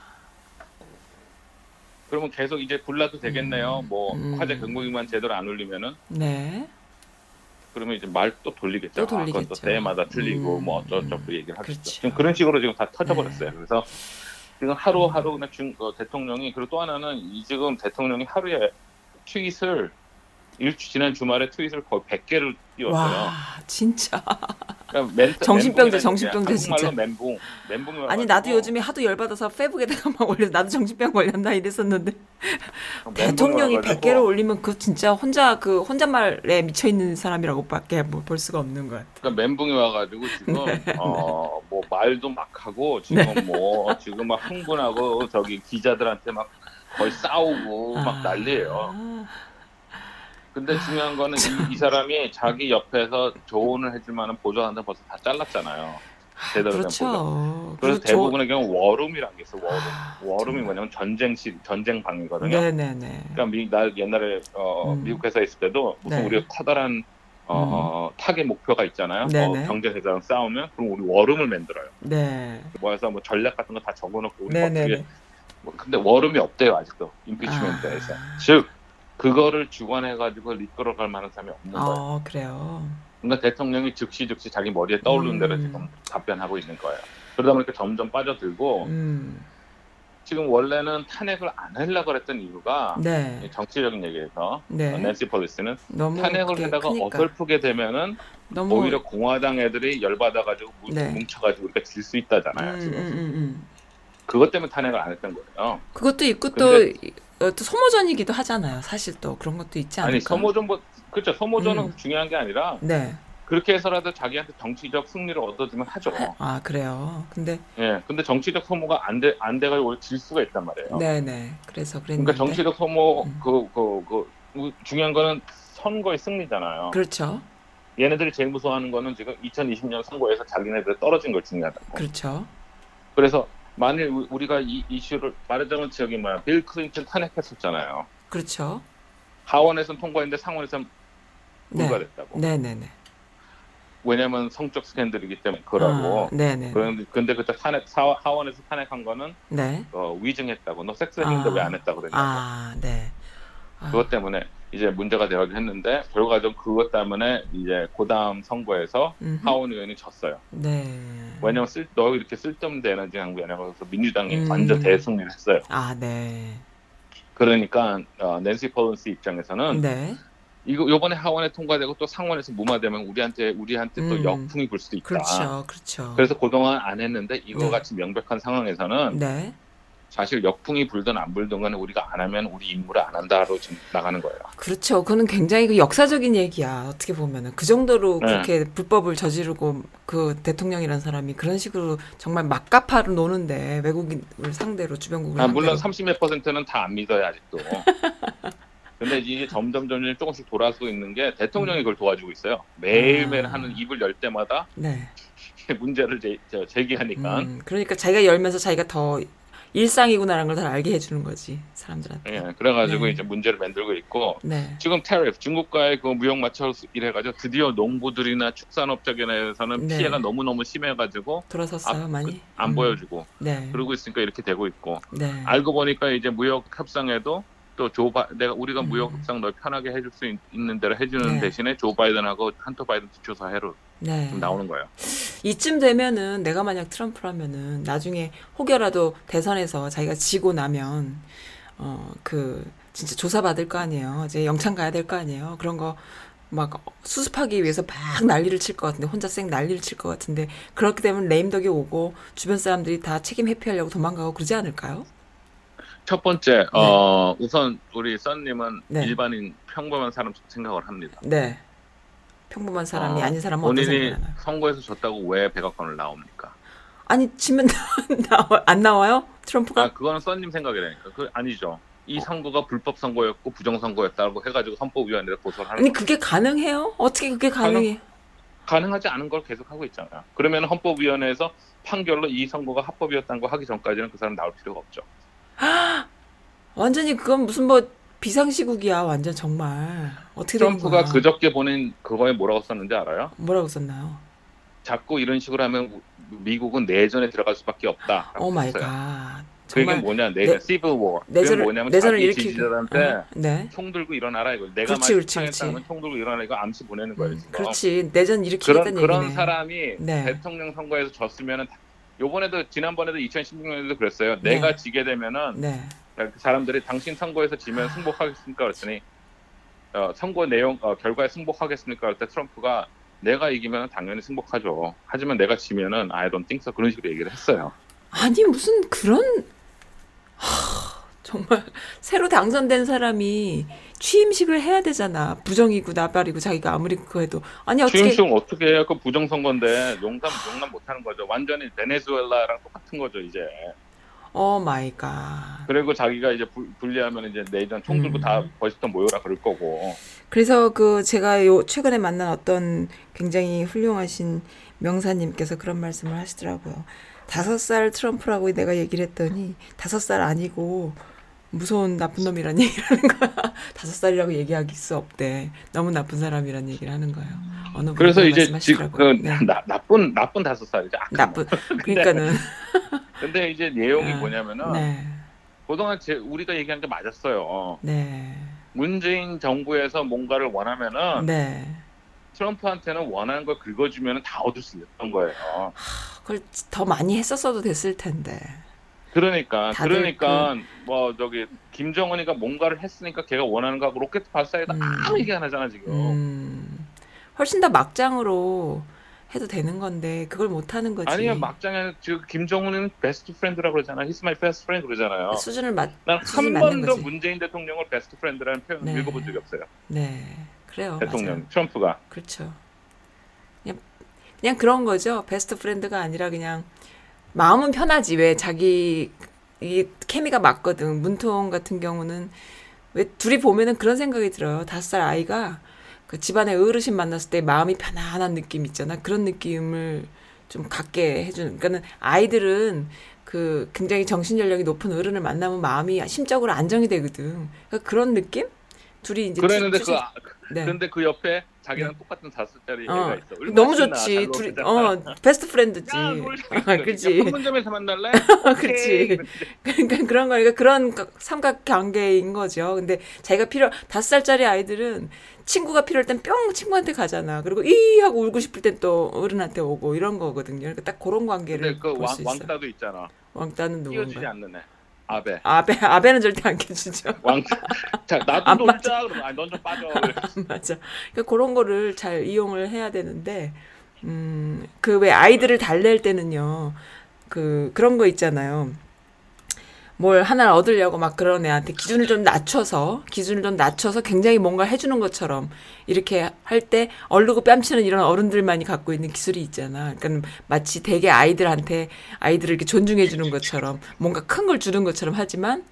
그러면 계속 이제 불나도 되겠네요. 음. 뭐 음. 화재 경보기만 제대로 안 울리면은 네. 그러면 이제 말 또 돌리겠죠. 또 아, 그것도 돌리겠죠. 때마다 틀리고 음, 뭐 어쩌고저쩌고 음. 얘기를 하겠죠. 그렇죠. 지금 그런 식으로 지금 다 터져버렸어요. 네. 그래서 지금 하루하루 그냥 중, 어, 대통령이 그리고 또 하나는 이 지금 대통령이 하루에 트윗을 일 지난 주말에 트윗을 거의 100개를 띄웠어요. 와, 진짜. 그러니까 멘트, 정신병자, 정신병자, 게 진짜. 멘붕, 멘붕이 아니 나도 요즘에 하도 열받아서 페북에다가 막 올려 나도 정신병 걸렸나 이랬었는데 대통령이 100개를 올리면 그 진짜 혼자 그 혼잣말에 미쳐 있는 사람이라고밖에 뭐볼 수가 없는 것 같아. 그러니까 멘붕이 와가지고 지금 어뭐 말도 막 하고 지금 뭐 지금 막 흥분하고 저기 기자들한테 막 거의 싸우고 막 아. 난리예요. 근데 중요한 거는 이, 이 사람이 자기 옆에서 조언을 해줄 만한 보좌관들 벌써 다 잘랐잖아요. 제대로 된 보좌. 그렇죠. 그래서 그리고 대부분의 경우 war room이라는 게 있어. war room. 아, war room이. 뭐냐면 전쟁실, 전쟁 방이거든요. 네네네. 그러니까 미, 나 옛날에 어, 음. 미국 회사에 있을 때도 무슨 네. 음. 우리가 커다란 어, 타겟 목표가 있잖아요. 네네. 어, 경쟁 회사랑 싸우면 그럼 우리 war room을 만들어요. 네. 모여서 뭐 전략 같은 거 다 적어놓고 우리 네네네. 어떻게 뭐 근데 war room이 없대요 아직도 impeachment에서. 아. 즉 그거를 주관해가지고 이끌어갈 만한 사람이 없는 거예요. 어 그래요. 그러니까 대통령이 즉시 즉시 자기 머리에 떠오르는 음. 대로 지금 답변하고 있는 거예요. 그러다 보니까 점점 빠져들고 음. 지금 원래는 탄핵을 안 하려고 했던 이유가 네. 정치적인 얘기에서 네. 낸시 폴리스는 탄핵을 하다가 크니까. 어설프게 되면은 너무 오히려 공화당 애들이 열받아가지고 뭉- 네. 뭉쳐가지고 우리가 질 수 있다잖아요. 음, 지금 음, 음, 음. 그것 때문에 탄핵을 안 했던 거예요. 그것도 있고 또, 이- 어, 또 소모전이기도 하잖아요. 사실 또 그런 것도 있지 않을까? 아니 소모전 뭐 그렇죠. 소모전은 음. 중요한 게 아니라 네. 그렇게 해서라도 자기한테 정치적 승리를 얻어주면 하죠. 아 그래요. 근데 예. 근데 정치적 소모가 안 돼, 안 돼가지고 질 수가 있단 말이에요. 네네. 그래서 그랬는데. 그러니까 정치적 소모, 음. 그, 그, 그, 중요한 거는 선거의 승리잖아요. 그렇죠. 얘네들이 제일 무서워하는 거는 지금 2020년 선거에서 자기네들 떨어진 걸 중요하다고. 그렇죠. 그래서 만일 우- 우리가 이 이슈를 말하자면 저기 뭐야 빌 클린턴 탄핵했었잖아요. 그렇죠. 하원에서는 통과했는데 상원에서는 네. 불가됐다고. 네 네네. 왜냐면 성적 스캔들이기 때문에 그러고. 아, 네네. 그런데 근데 그때 탄핵 사- 하원에서 탄핵한 거는 네. 어, 위증했다고. 너 섹스 했는데 아. 왜안 했다고 그랬냐고. 아 네. 아, 그것 때문에 이제 문제가 되긴 했는데 결과적으로 그것 때문에 이제 그다음 선거에서 음흠. 하원 의원이 졌어요. 네. 왜냐면 쓸, 너 이렇게 쓸데없는 에너지 낭비하냐고 그래서 민주당이 음. 완전 대승리를 했어요. 아 네. 그러니까 어, 낸시 펠로시 입장에서는 네. 이거 요번에 하원에 통과되고 또 상원에서 무마되면 우리한테 우리한테 또 음. 역풍이 불 수도 있다. 그렇죠, 그렇죠. 그래서 그동안 안 했는데 이거 네. 같이 명백한 상황에서는 네. 사실 역풍이 불든 안 불든 간에 우리가 안 하면 우리 임무를 안 한다로 지금 나가는 거예요. 그렇죠. 그거는 굉장히 그 역사적인 얘기야. 어떻게 보면은 그 정도로 네. 그렇게 불법을 저지르고 그 대통령이라는 사람이 그런 식으로 정말 막가파로 노는데 외국인을 상대로 주변국을 아, 물론 상대로. 30몇 퍼센트는 다 안 믿어요 아직도. 근데 이게 점점 점점 조금씩 돌아서고 있는 게 대통령이 그걸 도와주고 있어요. 매일매일 아. 하는 입을 열 때마다 네. 문제를 제, 저, 제기하니까 음, 그러니까 자기가 열면서 자기가 더 일상이구나라는 걸다 알게 해주는 거지 사람들한테. 예, 그래가지고 네. 이제 문제를 만들고 있고 네. 지금 테리프 중국과의 그 무역 마찰 이래가지고 드디어 농부들이나 축산업적에서는 네. 피해가 너무 너무 심해가지고 돌아섰어요 앞- 많이. 안 음, 보여주고 네. 그러고 있으니까 이렇게 되고 있고 네. 알고 보니까 이제 무역 협상에도 또 조 바, 내가 우리가 음. 무역 협상 널 편하게 해줄 수 있, 는 대로 해주는 네. 대신에 조 바이든하고 한터 바이든 뒤쳐서 해로 네. 지금 나오는 거예요. 이쯤 되면은 내가 만약 트럼프라면은 나중에 혹여라도 대선에서 자기가 지고 나면 어 그 진짜 조사 받을 거 아니에요. 이제 영창 가야 될 거 아니에요. 그런 거 막 수습하기 위해서 막 난리를 칠 것 같은데 혼자 쌩 난리를 칠 것 같은데 그렇게 되면 레임덕이 오고 주변 사람들이 다 책임 회피하려고 도망가고 그러지 않을까요? 첫 번째 어, 우선 우리 썬님은 네. 일반인 평범한 사람 생각을 합니다. 네. 평범한 사람이 어, 아닌 사람은 본인이? 선거에서 졌다고 왜 백악관을 나옵니까? 아니 지면 나와 안 나와요? 트럼프가 아 그거는 썬님 생각이라니까. 그 아니죠. 이 선거가 불법 선거였고 부정 선거였다고 해가지고 헌법위원회에 고소를 하는 아니 거 그게 가능해요? 어떻게 그게 가능해? 가능 하지 않은 걸 계속 하고 있잖아요. 그러면 헌법위원회에서 판결로 이 선거가 합법이었다는 거 하기 전까지는 그 사람 나올 필요가 없죠. 완전히 그건 무슨 뭐 비상시국이야 완전 정말 어떻게 트럼프가? 그저께 보낸 그거에 뭐라고 썼는지 알아요? 뭐라고 썼나요? 자꾸 이런 식으로 하면 미국은 내전에 들어갈 수밖에 없다. 오 마이 갓. 그게 뭐냐, 내- 내전, civil war. 내전을 뭐냐면 내전을 자기 일으키고 지지자들한테 어, 네. 총 들고 일어나라 이거. 내가 그렇지. 총 들고 일어나라 이거 암시 보내는 거예요. 음. 그렇지 내전 그런 일으키겠다는 그런 얘기네. 사람이 네. 대통령 선거에서 졌으면은 요번에도 지난번에도 2016년에도 그랬어요. 네. 내가 지게 되면은 네. 사람들이 당신 선거에서 지면 승복하겠습니까? 그랬더니 어, 선거 내용 어, 결과에 승복하겠습니까? 때 트럼프가 내가 이기면 당연히 승복하죠. 하지만 내가 지면은 I don't think so 그런 식으로 얘기를 했어요. 아니 무슨 그런 하, 정말 새로 당선된 사람이 취임식을 해야 되잖아. 부정이고 나발이고 자기가 아무리 그거 해도 아니 어떻게 취임식 어떻게 해요? 그 부정 선거인데 용담 용납 못하는 거죠. 완전히 베네수엘라랑 똑같은 거죠 이제. oh my god. 그리고 자기가 이제 불, 분리하면 이제 내전 총 들고 음. 다 워싱턴 모여라 그럴 거고. 그래서 그 제가 요 최근에 만난 어떤 굉장히 훌륭하신 명사님께서 그런 말씀을 하시더라고요. 다섯 살 트럼프라고 내가 얘기를 했더니 다섯 살 아니고 무서운 나쁜 놈이란 얘기를 하는 거야. 다섯 살이라고 얘기하기 수 없대. 너무 나쁜 사람이란 얘기를 하는 거예요. 어느 그래서 이제 지금. 그 네. 나, 나쁜 나쁜 다섯 살이죠. 나쁜. 그러니까는 근데 이제 내용이 아, 뭐냐면은 네, 그동안 제, 우리가 얘기한 게 맞았어요. 네, 문재인 정부에서 뭔가를 원하면은 네. 트럼프한테는 원하는 걸 긁어주면 다 얻을 수 있었던 거예요. 그걸 더 많이 했었어도 됐을 텐데. 그러니까 다들 그 그러니까 뭐 저기 김정은이가 뭔가를 했으니까 걔가 원하는 거하고 로켓 발사에도 음. 아무 얘기 안 하잖아 지금. 음, 훨씬 더 막장으로 해도 되는 건데 그걸 못 하는 거지. 아니요 막장에 지금 김정은은 best friend라고 그러잖아. He's my best friend 그러잖아요. 수준을 맞. 난 수준이 한 맞는 번도. 문재인 대통령을 best friend라는 표현을 네. 읽어본 적이 없어요. 네, 그래요. 대통령 맞아요. 트럼프가. 그렇죠. 그냥 그냥 그런 거죠. best friend가 아니라 그냥 마음은 편하지. 왜 자기 이 케미가 맞거든. 문통 같은 경우는 왜 둘이 보면은 그런 생각이 들어요. 다섯 살 아이가 그 집안의 어르신 만났을 때 마음이 편안한 느낌 있잖아. 그런 느낌을 좀 갖게 해주는. 그러니까는 아이들은 그 굉장히 정신 연령이 높은 어른을 만나면 마음이 심적으로 안정이 되거든. 그러니까 그런 느낌? 둘이 이제 그랬는데 투- 그 투- 아- 네. 근데 그 옆에 자기랑 똑같은 다섯 살짜리 어, 애가 있어. 너무 좋지. 잘 둘이. 어 best friend지. 야, 아, 그치. 판문점에서 만날래? 그치. 그러니까 그런 거니까 그런 가- 삼각 관계인 거죠. 근데 자기가 필요 다섯 살짜리 아이들은 친구가 필요할 땐 뿅 친구한테 가잖아. 그리고 이 하고 울고 싶을 땐 또 어른한테 오고 이런 거거든요. 그러니까 딱 그런 관계를 그볼 왕, 수 있어. 왕따도 있잖아. 왕따는 끼워주지 누군가? 않는 애. 아베. 아베 아베는 절대 안 켜주죠. 왕. 자, 나도 안 놀자. 그러면 아니, 넌 좀 빠져. 맞아. 그러니까 그런 거를 잘 이용을 해야 되는데, 음, 그 왜 아이들을 달랠 때는요, 그, 그런 거 있잖아요. 뭘 하나를 얻으려고 막 그런 애한테 기준을 좀 낮춰서, 기준을 좀 낮춰서 굉장히 뭔가 해주는 것처럼 이렇게 할 때 얼르고 뺨치는 이런 어른들만이 갖고 있는 기술이 있잖아. 그러니까 마치 대개 아이들한테 아이들을 이렇게 존중해 주는 것처럼 뭔가 큰 걸 주는 것처럼 하지만,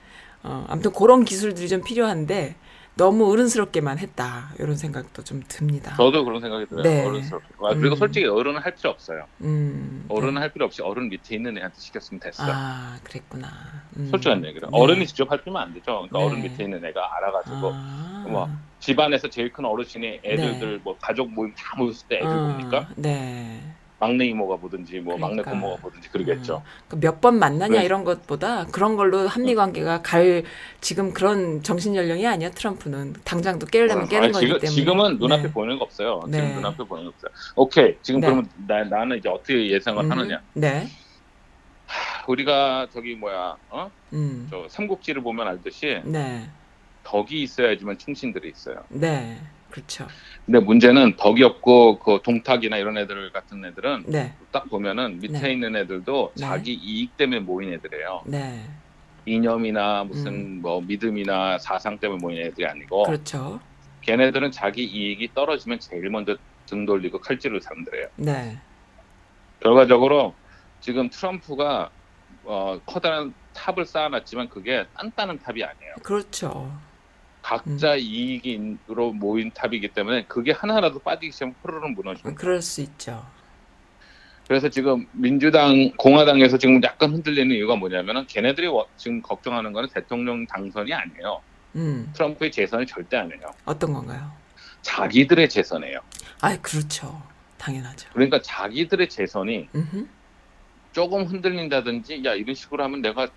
어, 아무튼 그런 기술들이 좀 필요한데, 너무 어른스럽게만 했다. 이런 생각도 좀 듭니다. 저도 그런 생각이 들어요. 네. 어른스럽게. 와, 그리고 음. 솔직히 어른은 할 필요 없어요. 음. 어른은 네. 할 필요 없이 어른 밑에 있는 애한테 시켰으면 됐어. 요 아, 그랬구나. 음. 솔직한 얘기로. 네. 어른이 직접 할 필요면 안 되죠. 그러니까 네. 어른 밑에 있는 애가 알아가지고 아. 뭐 집안에서 제일 큰 어르신이 애들들 뭐 가족 모임 다 모였을 때 애들 어, 봅니까? 네. 막내 이모가 보든지 뭐 막내 그러니까. 고모가 보든지 그러겠죠. 몇번 만나냐 네. 이런 것보다 그런 걸로 합리 관계가 갈 지금 그런 정신 연령이 아니야 트럼프는 당장도 깨려면 깨는 아니, 거기 지금, 때문에 지금은 눈앞에 네. 보이는 거 없어요. 네. 지금 눈앞에 보이는 거 없어요. 오케이. 지금 네. 그러면 나, 나는 이제 어떻게 예상을 음, 하느냐. 네. 우리가 저기 뭐야, 어? 음. 저 삼국지를 보면 알듯이 네. 덕이 있어야지만 충신들이 있어요. 네. 그렇죠. 근데 문제는 덕이 없고 그 동탁이나 이런 애들 같은 애들은 네. 딱 보면은 밑에 네. 있는 애들도 네. 자기 이익 때문에 모인 애들이에요. 네. 이념이나 무슨 뭐 믿음이나 사상 때문에 모인 애들이 아니고 그렇죠. 걔네들은 자기 이익이 떨어지면 제일 먼저 등 돌리고 칼질을 사람들이에요. 네. 결과적으로 지금 트럼프가 어, 커다란 탑을 쌓아놨지만 그게 단단한 탑이 아니에요. 그렇죠. 각자 음. 이익으로 모인 탑이기 때문에 그게 하나라도 빠지기 시작하면 흐르륵 무너집니다. 그럴 수 있죠. 그래서 지금 민주당, 공화당에서 지금 약간 흔들리는 이유가 뭐냐면은 걔네들이 워- 지금 걱정하는 거는 대통령 당선이 아니에요. 음. 트럼프의 재선이 절대 아니에요. 어떤 건가요? 자기들의 재선이에요. 아, 그렇죠. 당연하죠. 그러니까 자기들의 재선이 음흠. 조금 흔들린다든지 야 이런 식으로 하면 내가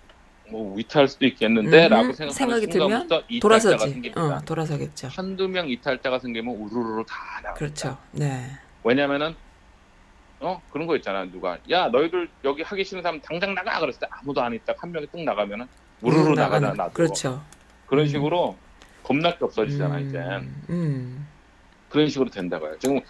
뭐 위태할 수도 있겠는데라고 음, 생각하는 생각이 순간부터 이탈자가 돌아서지. 생깁니다. 어, 돌아서겠죠. 한두 명 이탈자가 생기면 우르르 다 나갑니다. 그렇죠. 네. 왜냐면은 어 그런 거 있잖아 누가 야 너희들 여기 하기 싫은 사람 당장 나가 그랬을 때 아무도 안 있다 한 명이 뚝 나가면은 우르르 나가잖아 나도 그렇죠. 그런 음. 식으로 겁나게 없어지잖아 음, 이제 음. 그런 식으로 된다고요 지금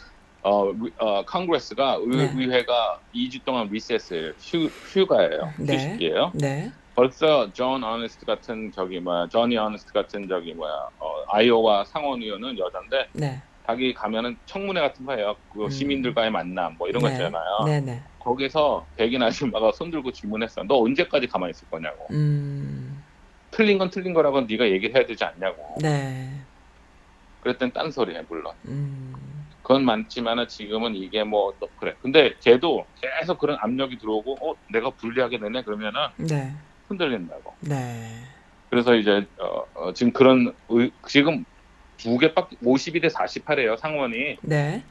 어, 위- 어 Congress가 의, 네. 의회가 2주 동안 recess예요 휴, 휴가예요 네. 휴식이에요 네. 벌써 존 어니스트 같은 저기 뭐야 조니 어니스트 같은 저기 뭐야 어, 아이오와 상원 의원은 여잔데 네. 자기 가면은 청문회 같은 거 해요 그 음. 시민들과의 만남 뭐 이런 거 네. 있잖아요 네, 네. 거기서 백인 아줌마가 손 들고 질문했어. 너 언제까지 가만히 있을 거냐고. 음. 틀린 건 틀린 거라고 네가 얘기를 해야 되지 않냐고. 네. 그랬더니 딴 소리해 물론. 음. 그건 많지만은 지금은 이게 뭐 또 그래. 근데 걔도 계속 그런 압력이 들어오고 어 내가 불리하게 되네 그러면은 네. 흔들린다고. 네. 그래서 이제 어, 어, 지금 그런 의- 지금 두 개밖에 52대 48이에요 상원이. 네.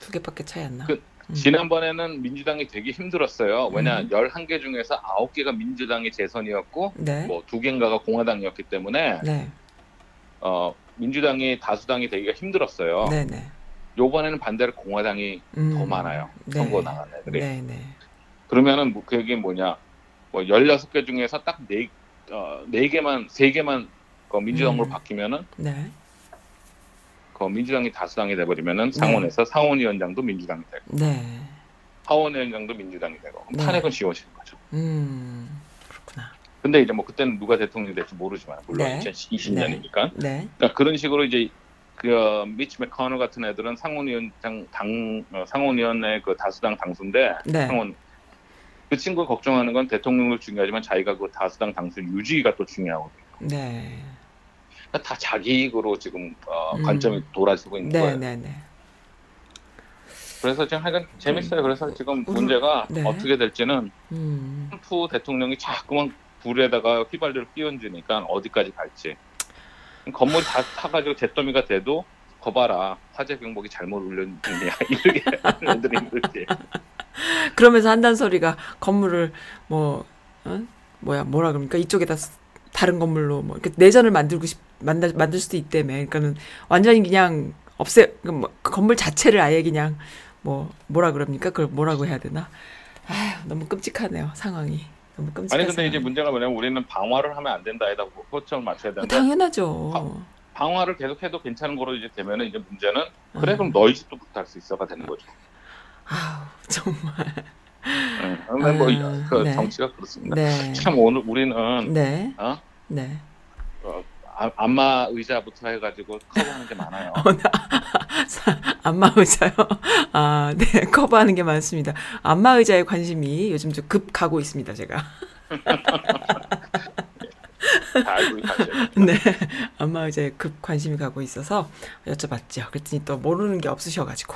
두 개밖에 차이 안 나. 그 음. 지난번에는 민주당이 되게 힘들었어요. 왜냐 음. 11개 중에서 9개가 민주당의 재선이었고 네. 뭐두 개인가가 공화당이었기 때문에 네. 어, 민주당이 다수당이 되기가 힘들었어요. 네, 네. 요번에는 반대로 공화당이 음. 더 많아요. 네. 선거 나간 애들이. 네, 네. 그러면은 뭐 그게 뭐냐? 뭐 16개 중에서 딱 네, 어, 네 개만 세 개만 그 민주당으로 음. 바뀌면은 네. 그 민주당이 다수당이 돼 버리면은 상원에서 상원위원장도 민주당이 되고 네. 하원위원장도 민주당이 되고 네. 탄핵은 쉬워지는 거죠. 음. 그렇구나. 근데 이제 뭐 그때는 누가 대통령이 될지 모르지만 물론 네. 2020년이니까 네. 그러니까 그런 식으로 이제 그 어, 미치 맥커너 같은 애들은 상원위원장 당 어, 상원위원회 그 다수당 당수인데 네. 상원 그 친구가 걱정하는 건 대통령도 중요하지만 자기가 그 다수당 당수 유지가 또 중요하거든요. 네. 그러니까 다 자기 이익으로 지금 어, 음. 관점이 돌아지고 있는 네, 거예요. 네, 네. 그래서 지금 하여간 재밌어요. 그래서 지금 음. 문제가 네. 어떻게 될지는 음. 트럼프 대통령이 자꾸만 불에다가 휘발유를 끼얹으니까 어디까지 갈지. 건물 다 타가지고 잿더미가 돼도 거봐라 화재 경보기 잘못 울렸느냐 이렇게 하는 애들이 힘들지. 그러면서 한단 소리가 건물을 뭐 어? 뭐야 뭐라 그럽니까 이쪽에다 쓰- 다른 건물로 뭐 이렇게 내전을 만들고 싶 만들 만들 수도 있다며 그러니까는 완전히 그냥 없애 그 뭐, 그 건물 자체를 아예 그냥 뭐 뭐라 그럽니까 그걸 뭐라고 해야 되나 아휴 너무 끔찍하네요 상황이 너무 끔찍한 아니 근데 이제 상황. 문제가 뭐냐면 우리는 방화를 하면 안 된다 에다 포점을 맞춰야 어, 되는데 당연하죠. 방화를 계속해도 괜찮은 거로 이제 되면은 이제 문제는 그래 음. 그럼 너희 집도 부탁할 수 있어가 되는 거죠. 아우 정말. 응. 근데 뭐 아, 그 네. 정치가 그렇습니다. 네. 참 오늘 우리는 네. 어? 네. 어, 아- 안마 의자부터 해가지고 커버하는 게 많아요. 안마 의자요. 아, 네. 커버하는 게 많습니다. 안마 의자에 관심이 요즘 좀 급 가고 있습니다, 제가. 다 알고 가세요. 네. 안마 의자에 급 관심이 가고 있어서 여쭤봤죠. 그랬더니 또 모르는 게 없으셔가지고.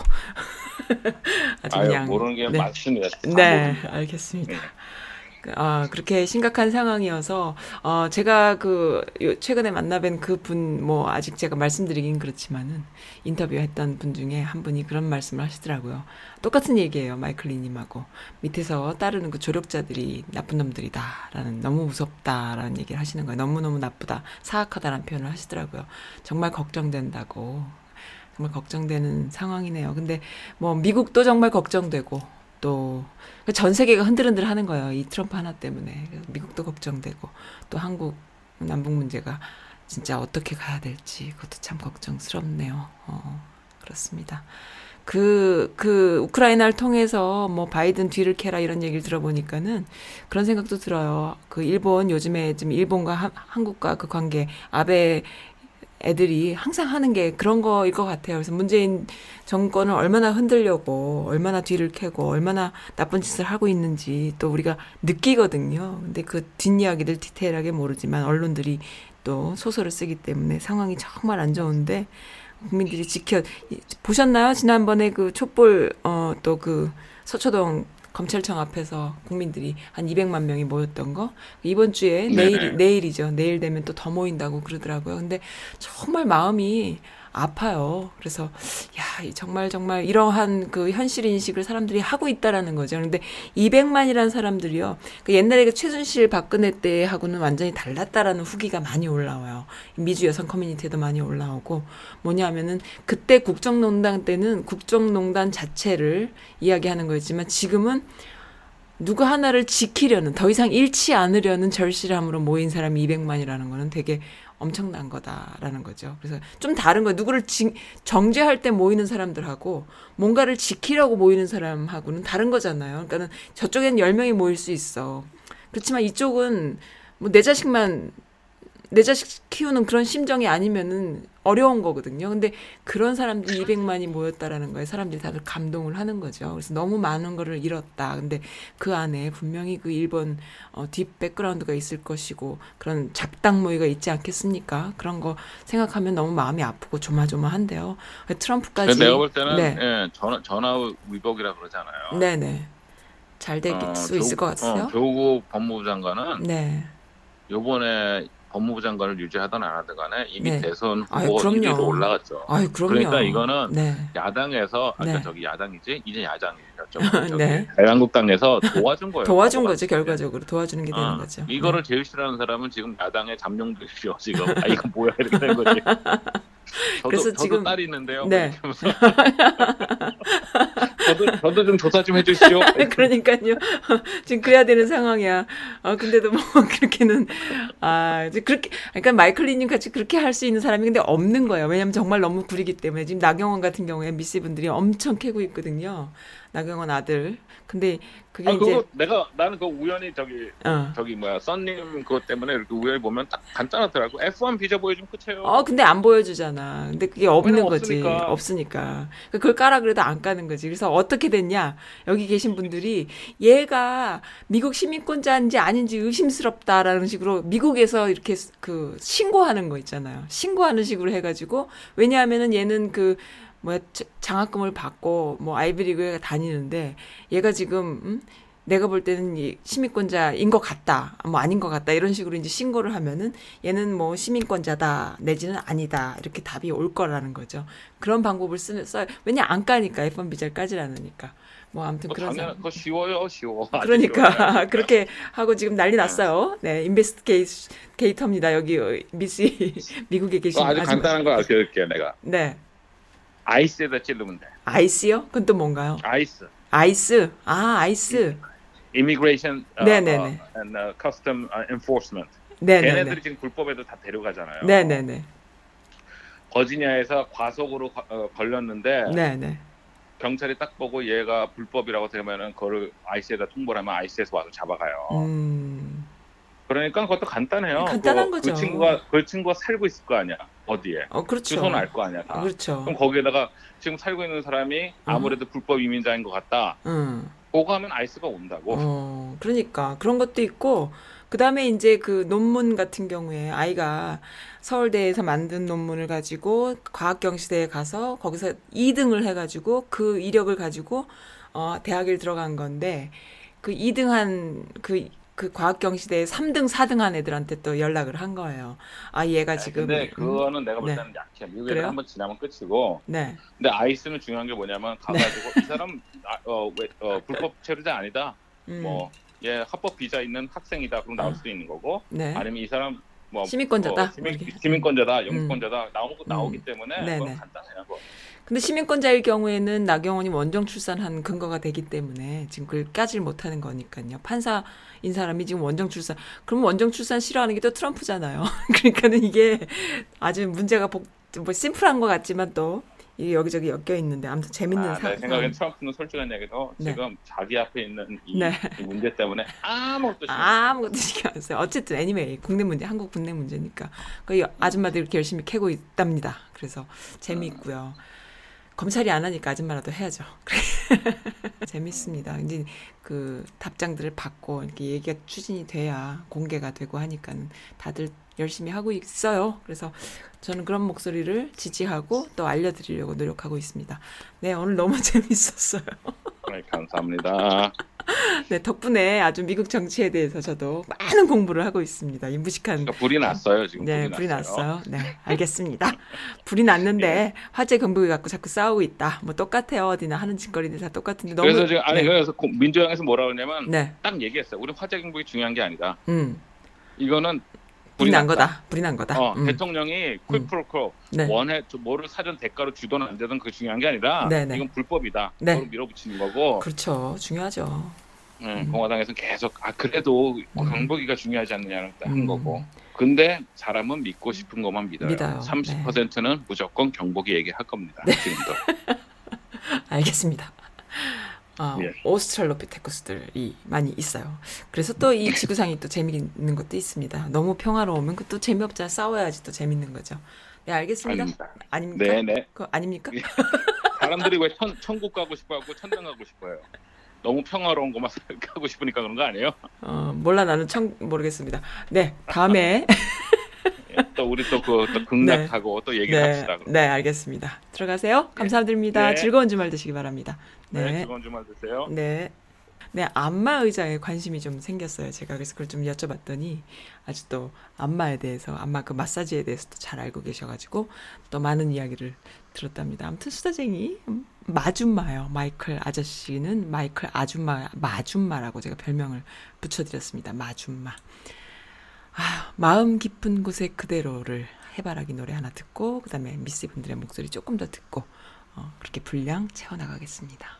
아주 아유 그냥. 모르는 게 네. 많습니다. 다 네, 모릅니다. 알겠습니다. 네. 그, 아, 그렇게 심각한 상황이어서, 어, 제가 그, 요- 최근에 만나뵌 그 분, 뭐, 아직 제가 말씀드리긴 그렇지만은, 인터뷰했던 분 중에 한 분이 그런 말씀을 하시더라고요. 똑같은 얘기예요, 마이클 리님하고. 밑에서 따르는 그 조력자들이 나쁜 놈들이다. 라는, 너무 무섭다 라는 얘기를 하시는 거예요. 너무너무 나쁘다. 사악하다라는 표현을 하시더라고요. 정말 걱정된다고. 정말 걱정되는 상황이네요. 근데 뭐 미국도 정말 걱정되고 또 전 세계가 흔들흔들 하는 거예요. 이 트럼프 하나 때문에. 미국도 걱정되고 또 한국 남북 문제가 진짜 어떻게 가야 될지 그것도 참 걱정스럽네요. 어, 그렇습니다. 그, 그, 우크라이나를 통해서 뭐 바이든 뒤를 캐라 이런 얘기를 들어보니까는 그런 생각도 들어요. 그 일본, 요즘에 지금 일본과 한, 한국과 그 관계, 아베 애들이 항상 하는 게 그런 거일 것 같아요. 그래서 문재인 정권을 얼마나 흔들려고, 얼마나 뒤를 캐고, 얼마나 나쁜 짓을 하고 있는지 또 우리가 느끼거든요. 근데 그 뒷이야기들 디테일하게 모르지만 언론들이 또 소설을 쓰기 때문에 상황이 정말 안 좋은데 국민들이 지켜 보셨나요? 지난번에 그 촛불 어또 그 서초동 검찰청 앞에서 국민들이 한 200만 명이 모였던 거 이번 주에 네네. 내일 내일이죠. 내일 되면 또 더 모인다고 그러더라고요. 근데 정말 마음이 아파요. 그래서 야, 이 정말 정말 이러한 그 현실 인식을 사람들이 하고 있다라는 거죠. 그런데 200만이라는 사람들이요. 그 옛날에 그 최순실 박근혜 때하고는 완전히 달랐다라는 후기가 많이 올라와요. 미주 여성 커뮤니티에도 많이 올라오고 뭐냐면은 그때 국정농단 때는 국정농단 자체를 이야기하는 거였지만 지금은 누구 하나를 지키려는 더 이상 잃지 않으려는 절실함으로 모인 사람이 200만이라는 거는 되게 엄청난 거다라는 거죠. 그래서 좀 다른 거예요. 누구를 지, 정죄할 때 모이는 사람들하고 뭔가를 지키려고 모이는 사람하고는 다른 거잖아요. 그러니까는 저쪽엔 10명이 모일 수 있어. 그렇지만 이쪽은 뭐 내 자식만 내 자식 키우는 그런 심정이 아니면은 어려운 거거든요. 근데 그런 사람들이 200만이 모였다라는 거에 사람들이 다들 감동을 하는 거죠. 그래서 너무 많은 거를 잃었다. 근데 그 안에 분명히 그 일본 어, 딥 백그라운드가 있을 것이고 그런 작당 모의가 있지 않겠습니까? 그런 거 생각하면 너무 마음이 아프고 조마조마한데요. 트럼프까지 내가 볼 때는 네. 예, 전화 전화 위복이라 그러잖아요. 네네 잘될 어, 수 있을 조- 것 같으세요? 어, 조국 법무부 장관은 네. 요번에 법무부 장관을 유지하든 안 하든 간에 이미 네. 대선 아유, 후보 그럼요. 1위로 올라갔죠. 아유 그럼요. 그러니까 이거는 네. 야당에서 아까 네. 저기 야당이지 이제 야당이죠. 네. 자유한국당에서 도와준 거예요. 도와준 거죠 결과적으로 도와주는 게 되는 어, 거죠. 이거를 제일 싫어하는 사람은 지금 야당의 잠룡들이죠. 지금 아 이거 뭐야 이렇게 된 거지. 저도, 그래서 저도 지금- 딸이 있는데요. 네. 저도 저도 좀 조사 좀 해주시오. 네. 그러니까요. 지금 그래야 되는 상황이야. 어, 근데도 뭐, 그렇게는, 아, 이제 그렇게, 그러니까 마이클 리님 같이 그렇게 할 수 있는 사람이 근데 없는 거예요. 왜냐면 정말 너무 구리기 때문에. 지금 나경원 같은 경우에 MBC 분들이 엄청 캐고 있거든요. 나경원 아들. 근데 그게 아 이제, 내가 나는 그 우연히 저기 어. 저기 뭐야 썬님 그것 때문에 이렇게 우연히 보면 딱 간단하더라고. F1 비자 보여주면 끝이에요. 어, 근데 안 보여주잖아. 근데 그게 없는 거지. 없으니까. 없으니까. 그걸 까라 그래도 안 까는 거지. 그래서 어떻게 됐냐. 여기 계신 분들이 얘가 미국 시민권자인지 아닌지 의심스럽다라는 식으로 미국에서 이렇게 그 신고하는 거 있잖아요. 신고하는 식으로 해가지고 왜냐하면은 얘는 그 뭐야 자- 장학금을 받고 뭐 아이비리그에 다니는데 얘가 지금 음? 내가 볼 때는 이 시민권자인 것 같다, 뭐 아닌 것 같다 이런 식으로 이제 신고를 하면은 얘는 뭐 시민권자다 내지는 아니다 이렇게 답이 올 거라는 거죠. 그런 방법을 쓰는 써 왜냐 안 까니까 F1 비자를 까질 않으니까 뭐 아무튼 뭐 그런 당연. 그거 쉬워요, 쉬워. 그러니까 그렇게 하고 지금 난리 났어요. 네, 인베스티게이터입니다. 여기 어, 미시 미국에 계신 아주 아줌마. 간단한 거 알려줄게 내가. 네, 아이스에다 찌르면 돼. 아이스요? 그건 또 뭔가요? 아이스. 아이스. 아, 아이스. Immigration uh, 네네네. uh, and uh, custom uh, enforcement. 네네네. 걔네들이 지금 불법에도 다 데려가잖아요. 네네네. 버지니아에서 과속으로 거- 어, 걸렸는데 네네. 경찰이 딱 보고 얘가 불법이라고 되면은 그거를 IC에다 통보를 하면 IC에서 와서 잡아가요. 음. 그러니까 그것도 간단해요. 간단한 그, 거죠. 그 친구가 그 친구가 살고 있을 거 아니야. 어디에? 어 그렇죠. 주소는 알 거 아니야 다. 그렇죠. 그럼 거기에다가 지금 살고 있는 사람이 아무래도 불법 이민자인 것 같다. 음. 하면 아이스가 온다고. 어, 그러니까 그런 것도 있고 그다음에 이제 그 논문 같은 경우에 아이가 서울대에서 만든 논문을 가지고 과학경시대에 가서 거기서 2등을 해 가지고 그 이력을 가지고 어, 대학을 들어간 건데 그 2등한 그, 그 과학경 시대에 3등, 4등 한 애들한테 또 연락을 한 거예요. 아, 얘가 지금. 근데 음, 그거는 내가 볼 네. 때는 약해. 미국에 그래요? 한번 지나면 끝이고. 네. 근데 아이스는 중요한 게 뭐냐면 가가지고 이 사람 아, 어, 왜, 어, 불법 체류자 아니다. 음, 뭐 얘 합법 비자 있는 학생이다. 그럼 나올 어. 수도 있는 거고. 네. 아니면 이 사람 뭐 시민권자다? 뭐 시민. 시민권자다, 영주권자다 나오고 나오기 음. 때문에 네네. 그건 간단해요. 그거. 근데 시민권자일 경우에는 나경원이 원정 출산한 근거가 되기 때문에 지금 그걸 까질 못하는 거니까요. 판사인 사람이 지금 원정 출산, 그럼 원정 출산 싫어하는 게 또 트럼프잖아요. 그러니까는 이게 아주 문제가 복, 뭐 심플한 것 같지만 또 이게 여기저기 엮여 있는데 아무튼 재밌는 아, 사, 내 생각엔 트럼프는 솔직한 얘기도 네. 지금 자기 앞에 있는 이, 네. 이 문제 때문에 아무것도 신경 아무것도 신경 안 써요. 어쨌든 애니메이 국내 문제, 한국 국내 문제니까 그 아줌마들 이렇게 열심히 캐고 있답니다. 그래서 재미있고요. 검찰이 안 하니까 아줌마라도 해야죠. 재밌습니다. 이제 그 답장들을 받고 이렇게 얘기가 추진이 돼야 공개가 되고 하니까 다들 열심히 하고 있어요. 그래서 저는 그런 목소리를 지지하고 또 알려드리려고 노력하고 있습니다. 네, 오늘 너무 재밌었어요. 네, 감사합니다. 네, 덕분에 아주 미국 정치에 대해서 저도 많은 공부를 하고 있습니다. 이 무식한 그러니까 불이 났어요 지금. 네, 불이, 불이 났어요. 네, 알겠습니다. 불이 났는데 화재 경보기 갖고 자꾸 싸우고 있다. 뭐 똑같아요. 어디나 하는 짓거리들 다 똑같은데 너무 그래서 지금 아니 네. 그래서 고- 민주당에서 뭐라 그러냐면 네. 딱 얘기했어요. 우리 화재 경보기 중요한 게 아니다. 음. 이거는 불이 난. 거다. 불이 난 거다. 어, 음. 대통령이 퀵프로코 네. 원해 저 뭐를 사전 대가로 주든 안 되든 그게 중요한 게 아니라 네네. 이건 불법이다. 네. 그걸 밀어붙이는 거고 그렇죠. 중요하죠. 음, 음. 공화당에서는 계속 아 그래도 음. 경보기가 중요하지 않느냐는 한 음. 거고. 근데 사람은 믿고 싶은 것만 믿어요. 믿어요. 30%는 무조건 경보기 얘기할 겁니다. 네. 지금도. 알겠습니다. 아, 예. 오스트랄로피테쿠스들이 많이 있어요. 그래서 또 이 지구상이 또 재미있는 것도 있습니다. 너무 평화로우면 그또 재미없잖아. 싸워야지 또 재밌는 거죠. 네, 알겠습니다. 아닙니다. 아닙니까? 네네. 그 아닙니까? 사람들이 왜 천, 천국 가고 싶어하고 천당 가고 싶어요? 너무 평화로운 것만 가고 싶으니까 그런 거 아니에요? 어, 몰라 나는 청 모르겠습니다. 네, 다음에 예, 또 우리 또그또 극락하고 또 얘기를 네, 합시다. 그럼. 네, 알겠습니다. 들어가세요. 감사드립니다. 네. 즐거운 주말 되시기 바랍니다. 네. 네. 즐거운 주말 되세요. 네. 네, 안마 의자에 관심이 좀 생겼어요. 제가 그래서 그걸 좀 여쭤봤더니 아주 또 안마에 대해서, 안마 그 마사지에 대해서도 잘 알고 계셔가지고 또 많은 이야기를 들었답니다. 아무튼 수다쟁이 음, 마줌마요. 마이클 아저씨는 마이클 아줌마, 마줌마라고 제가 별명을 붙여드렸습니다. 마줌마. 아, 마음 깊은 곳에 그대로를 해바라기 노래 하나 듣고 그다음에 미스 분들의 목소리 조금 더 듣고 어, 그렇게 분량 채워나가겠습니다.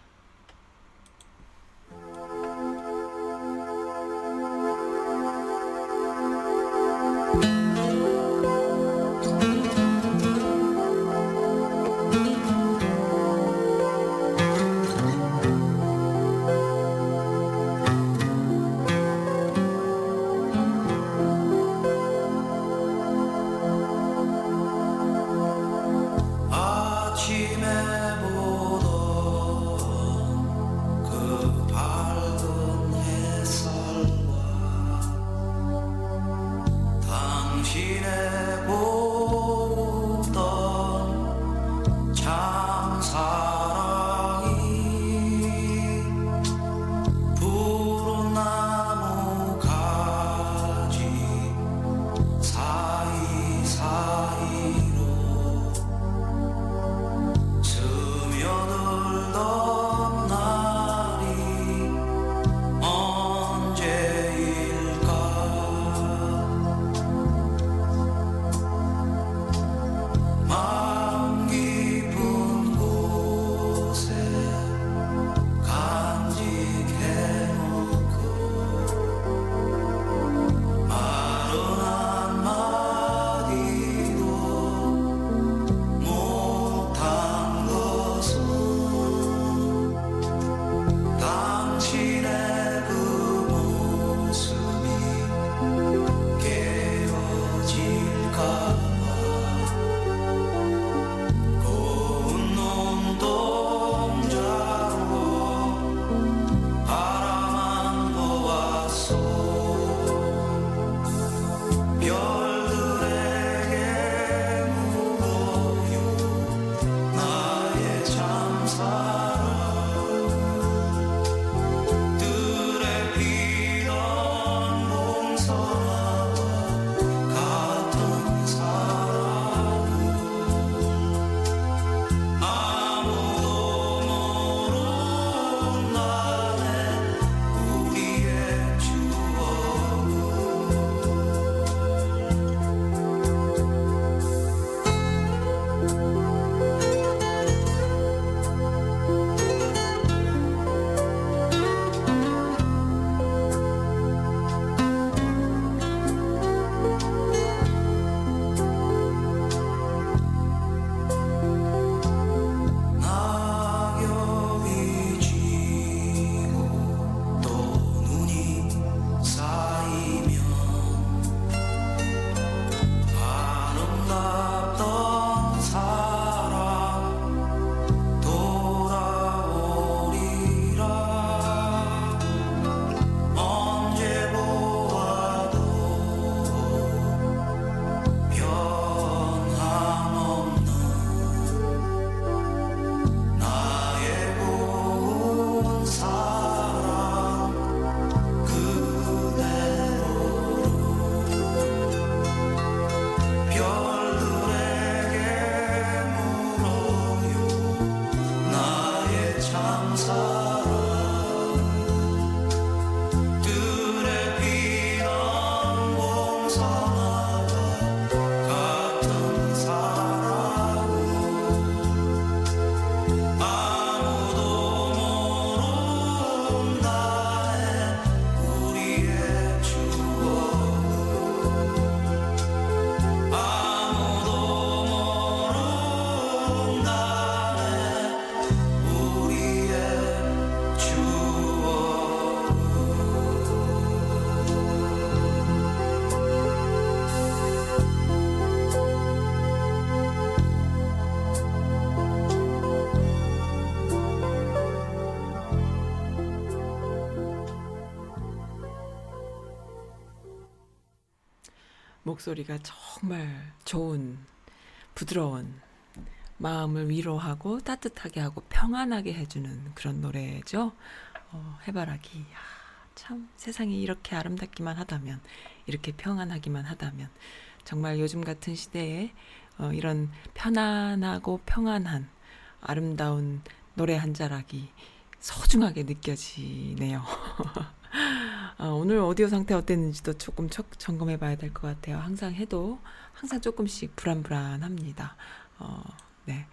목소리가 정말 좋은 부드러운 마음을 위로하고 따뜻하게 하고 평안하게 해주는 그런 노래죠. 어, 해바라기. 야, 참 세상이 이렇게 아름답기만 하다면 이렇게 평안하기만 하다면 정말 요즘 같은 시대에 어, 이런 편안하고 평안한 아름다운 노래 한 자락이 소중하게 느껴지네요. 어, 오늘 오디오 상태 어땠는지도 조금 척 점검해 봐야 될 것 같아요. 항상 해도 항상 조금씩 불안불안합니다. 어, 네.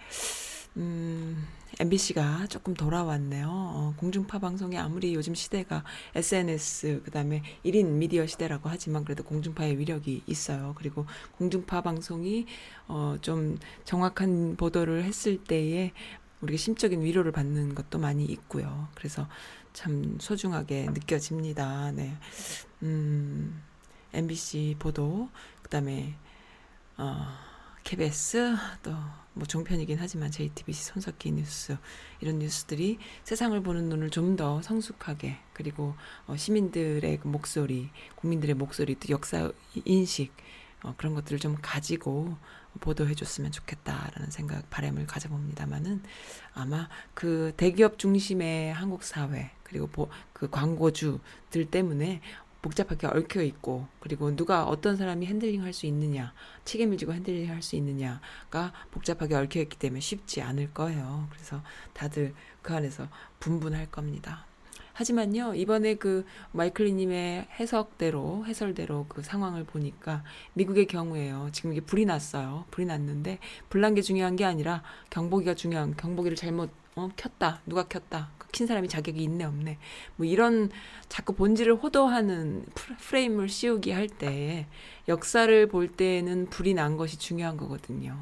음, MBC가 조금 돌아왔네요. 어, 공중파 방송이 아무리 요즘 시대가 SNS, 그 다음에 1인 미디어 시대라고 하지만 그래도 공중파의 위력이 있어요. 그리고 공중파 방송이 어, 좀 정확한 보도를 했을 때에 우리가 심적인 위로를 받는 것도 많이 있고요. 그래서 참 소중하게 느껴집니다. 네. 음, MBC 보도, 그 다음에, 어, KBS, 또, 뭐 종편이긴 하지만 JTBC 손석희 뉴스, 이런 뉴스들이 세상을 보는 눈을 좀 더 성숙하게, 그리고 어, 시민들의 그 목소리, 국민들의 목소리, 또 역사 인식, 어, 그런 것들을 좀 가지고 보도해 줬으면 좋겠다라는 생각, 바람을 가져봅니다만은 아마 그 대기업 중심의 한국 사회, 그리고 보, 그 광고주들 때문에 복잡하게 얽혀 있고 그리고 누가 어떤 사람이 handling 할 수 있느냐 책임을 지고 handling 할 수 있느냐가 복잡하게 얽혀 있기 때문에 쉽지 않을 거예요. 그래서 다들 그 안에서 분분할 겁니다. 하지만요, 이번에 그 마이클리님의 해석대로, 해설대로 그 상황을 보니까 미국의 경우에요. 지금 이게 불이 났어요. 불이 났는데, 불난 게 중요한 게 아니라 경보기가 중요한, 경보기를 잘못, 어, 켰다. 누가 켰다. 그킨 사람이 자격이 있네, 없네. 뭐 이런 자꾸 본질을 호도하는 프레임을 씌우기 할 때, 역사를 볼 때는 불이 난 것이 중요한 거거든요.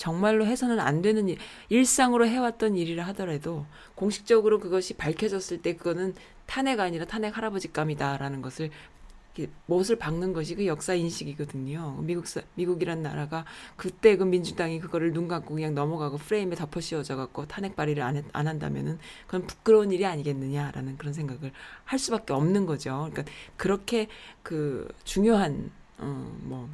정말로 해서는 안 되는 일, 일상으로 해왔던 일이라 하더라도 공식적으로 그것이 밝혀졌을 때 그거는 탄핵 아니라 탄핵 할아버지감이다라는 것을 못을 박는 것이 그 역사 인식이거든요. 미국 미국이란 나라가 그때 그 민주당이 그거를 눈 감고 그냥 넘어가고 프레임에 덮어 씌워져 갖고 탄핵 발의를 안, 안 한다면은 그건 부끄러운 일이 아니겠느냐라는 그런 생각을 할 수밖에 없는 거죠. 그러니까 그렇게 그 중요한 어뭐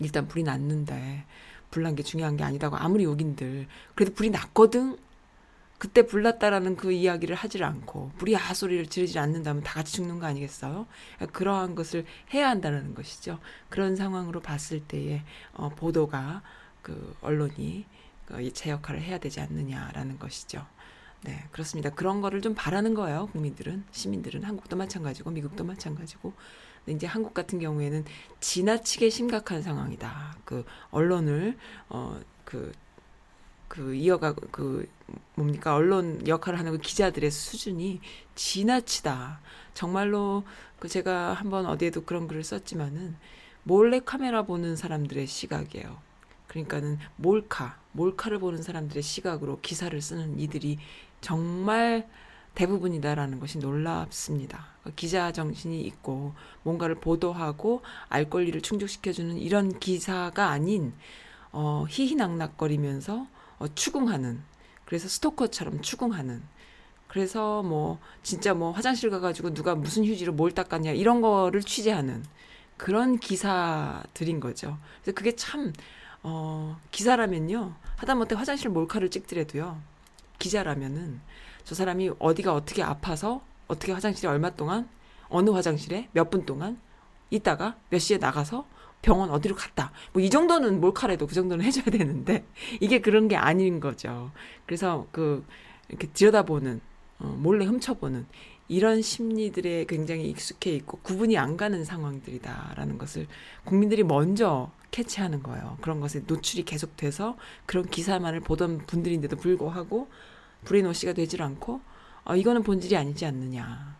일단 불이 났는데 불난 게 중요한 게 아니다고 아무리 욕인들 그래도 불이 났거든 그때 불났다라는 그 이야기를 하질 않고 불이 아 소리를 지르지 않는다면 다 같이 죽는 거 아니겠어요? 그러한 것을 해야 한다는 것이죠. 그런 상황으로 봤을 때에 어, 보도가 그 언론이 그제 역할을 해야 되지 않느냐라는 것이죠. 네, 그렇습니다. 그런 거를 좀 바라는 거예요. 국민들은, 시민들은 한국도 마찬가지고 미국도 마찬가지고. 이제 한국 같은 경우에는 지나치게 심각한 상황이다. 그 언론을 어그 그 이어가고 그 뭡니까 언론 역할을 하는 그 기자들의 수준이 지나치다. 정말로 그 제가 한번 어디에도 그런 글을 썼지만은 몰래 카메라 보는 사람들의 시각이에요. 그러니까는 몰카, 몰카를 보는 사람들의 시각으로 기사를 쓰는 이들이 정말 대부분이다라는 것이 놀랍습니다. 기자 정신이 있고 뭔가를 보도하고 알 권리를 충족시켜주는 이런 기사가 아닌 어, 희희낙낙거리면서 어, 추궁하는 그래서 스토커처럼 추궁하는 그래서 뭐 진짜 뭐 화장실 가가지고 누가 무슨 휴지로 뭘 닦았냐 이런 거를 취재하는 그런 기사들인 거죠. 그래서 그게 참 어, 기사라면요 하다못해 화장실 몰카를 찍더라도요 기자라면은 저 사람이 어디가 어떻게 아파서 어떻게 화장실에 얼마 동안 어느 화장실에 몇 분 동안 있다가 몇 시에 나가서 병원 어디로 갔다. 뭐 이 정도는 몰카라도 그 정도는 해줘야 되는데 이게 그런 게 아닌 거죠. 그래서 그 이렇게 들여다보는 어, 몰래 훔쳐보는 이런 심리들에 굉장히 익숙해 있고 구분이 안 가는 상황들이다라는 것을 국민들이 먼저 캐치하는 거예요. 그런 것에 노출이 계속돼서 그런 기사만을 보던 분들인데도 불구하고 브레인워시가 되질 않고 어, 이거는 본질이 아니지 않느냐.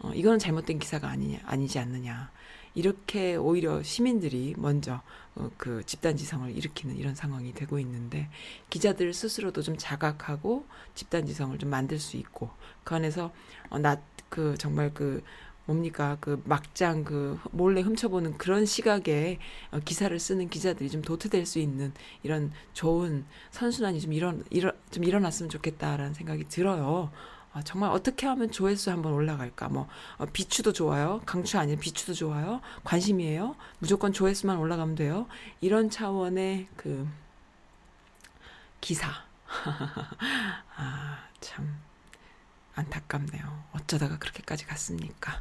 어, 이거는 잘못된 기사가 아니냐, 아니지 않느냐. 이렇게 오히려 시민들이 먼저 어, 그 집단 지성을 일으키는 이런 상황이 되고 있는데 기자들 스스로도 좀 자각하고 집단 지성을 좀 만들 수 있고 그 안에서 어, 나그 정말 그 뭡니까 그 막장 그 몰래 훔쳐보는 그런 시각에 어, 기사를 쓰는 기자들이 좀 도태될 수 있는 이런 좋은 선순환이 좀 일어 일어 좀 일어났으면 좋겠다라는 생각이 들어요. 아, 정말 어떻게 하면 조회수 한번 올라갈까? 뭐 어, 비추도 좋아요. 강추 아니에요. 비추도 좋아요. 관심이에요. 무조건 조회수만 올라가면 돼요. 이런 차원의 그 기사. 아, 참 안타깝네요. 어쩌다가 그렇게까지 갔습니까?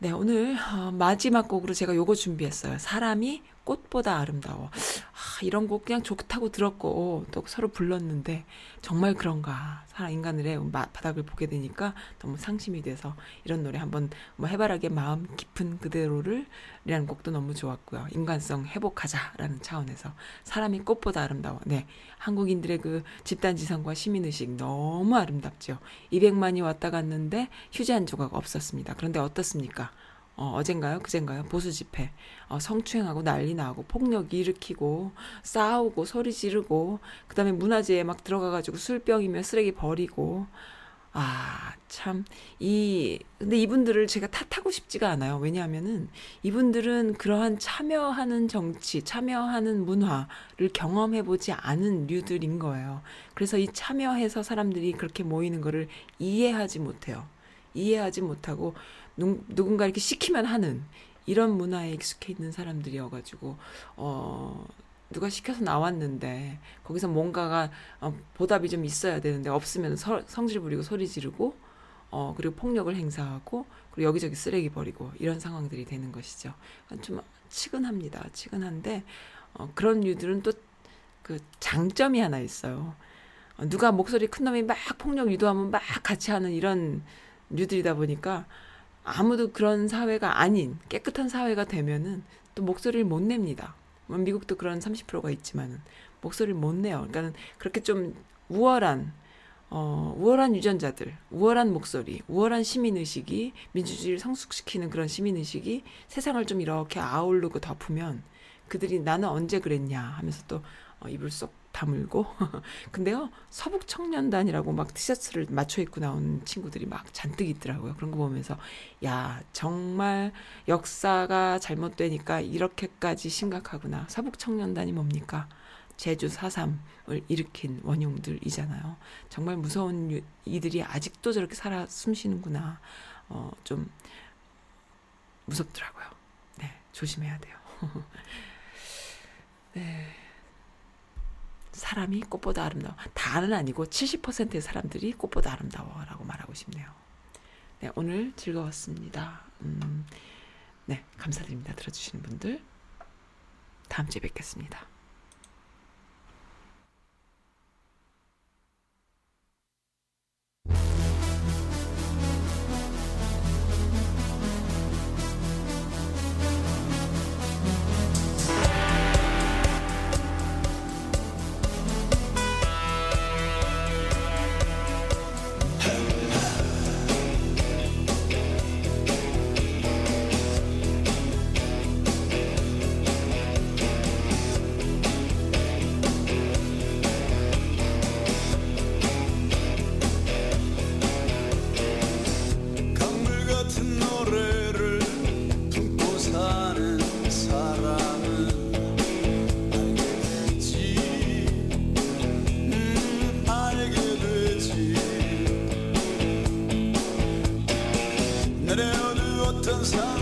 네, 오늘 어, 마지막 곡으로 제가 요거 준비했어요. 사람이 꽃보다 아름다워. 아, 이런 곡 그냥 좋다고 들었고 또 서로 불렀는데 정말 그런가? 사람 인간의 마- 바닥을 보게 되니까 너무 상심이 돼서 이런 노래 한번 뭐 해바라기의 마음 깊은 그대로를 이라는 곡도 너무 좋았고요. 인간성 회복하자라는 차원에서 사람이 꽃보다 아름다워. 네. 한국인들의 그 집단 지성과 시민 의식 너무 아름답죠. 200만이 왔다 갔는데 휴지 한 조각 없었습니다. 그런데 어떻습니까? 어, 어젠가요? 그젠가요? 보수 집회. 어, 성추행하고 난리 나고 폭력 일으키고 싸우고 소리 지르고 그다음에 문화재에 막 들어가 가지고 술병이며 쓰레기 버리고 아, 참, 이, 근데 이분들을 제가 탓하고 싶지가 않아요. 왜냐하면은 이분들은 그러한 참여하는 정치, 참여하는 문화를 경험해보지 않은 류들인 거예요. 그래서 이 참여해서 사람들이 그렇게 모이는 거를 이해하지 못해요. 이해하지 못하고 누, 누군가 이렇게 시키면 하는 이런 문화에 익숙해 있는 사람들이어가지고, 어, 누가 시켜서 나왔는데 거기서 뭔가가 어, 보답이 좀 있어야 되는데 없으면 서, 성질 부리고 소리 지르고 어 그리고 폭력을 행사하고 그리고 여기저기 쓰레기 버리고 이런 상황들이 되는 것이죠. 좀 치근합니다. 치근한데 어, 그런 류들은 또 그 장점이 하나 있어요. 어, 누가 목소리 큰 놈이 막 폭력 유도하면 막 같이 하는 이런 류들이다 보니까 아무도 그런 사회가 아닌 깨끗한 사회가 되면은 또 목소리를 못 냅니다. 뭐 미국도 그런 30%가 있지만은 목소리를 못 내요. 그러니까는 그렇게 좀 우월한 어, 우월한 유전자들, 우월한 목소리, 우월한 시민의식이 민주주의를 성숙시키는 그런 시민의식이 세상을 좀 이렇게 아우르고 덮으면 그들이 나는 언제 그랬냐 하면서 또 어, 입을 쏙 다물고. 근데요 서북 청년단이라고 막 티셔츠를 맞춰 입고 나온 친구들이 막 잔뜩 있더라고요. 그런 거 보면서 야 정말 역사가 잘못되니까 이렇게까지 심각하구나. 서북 청년단이 뭡니까? 제주 4.3을 일으킨 원흉들이잖아요. 정말 무서운 유- 이들이 아직도 저렇게 살아 숨쉬는구나. 어, 좀 무섭더라고요. 네 조심해야 돼요. 네. 사람이 꽃보다 아름다워. 다는 아니고 70%의 사람들이 꽃보다 아름다워라고 말하고 싶네요. 네, 오늘 즐거웠습니다. 음, 네, 감사드립니다. 들어주시는 분들. 다음 주에 뵙겠습니다. 내려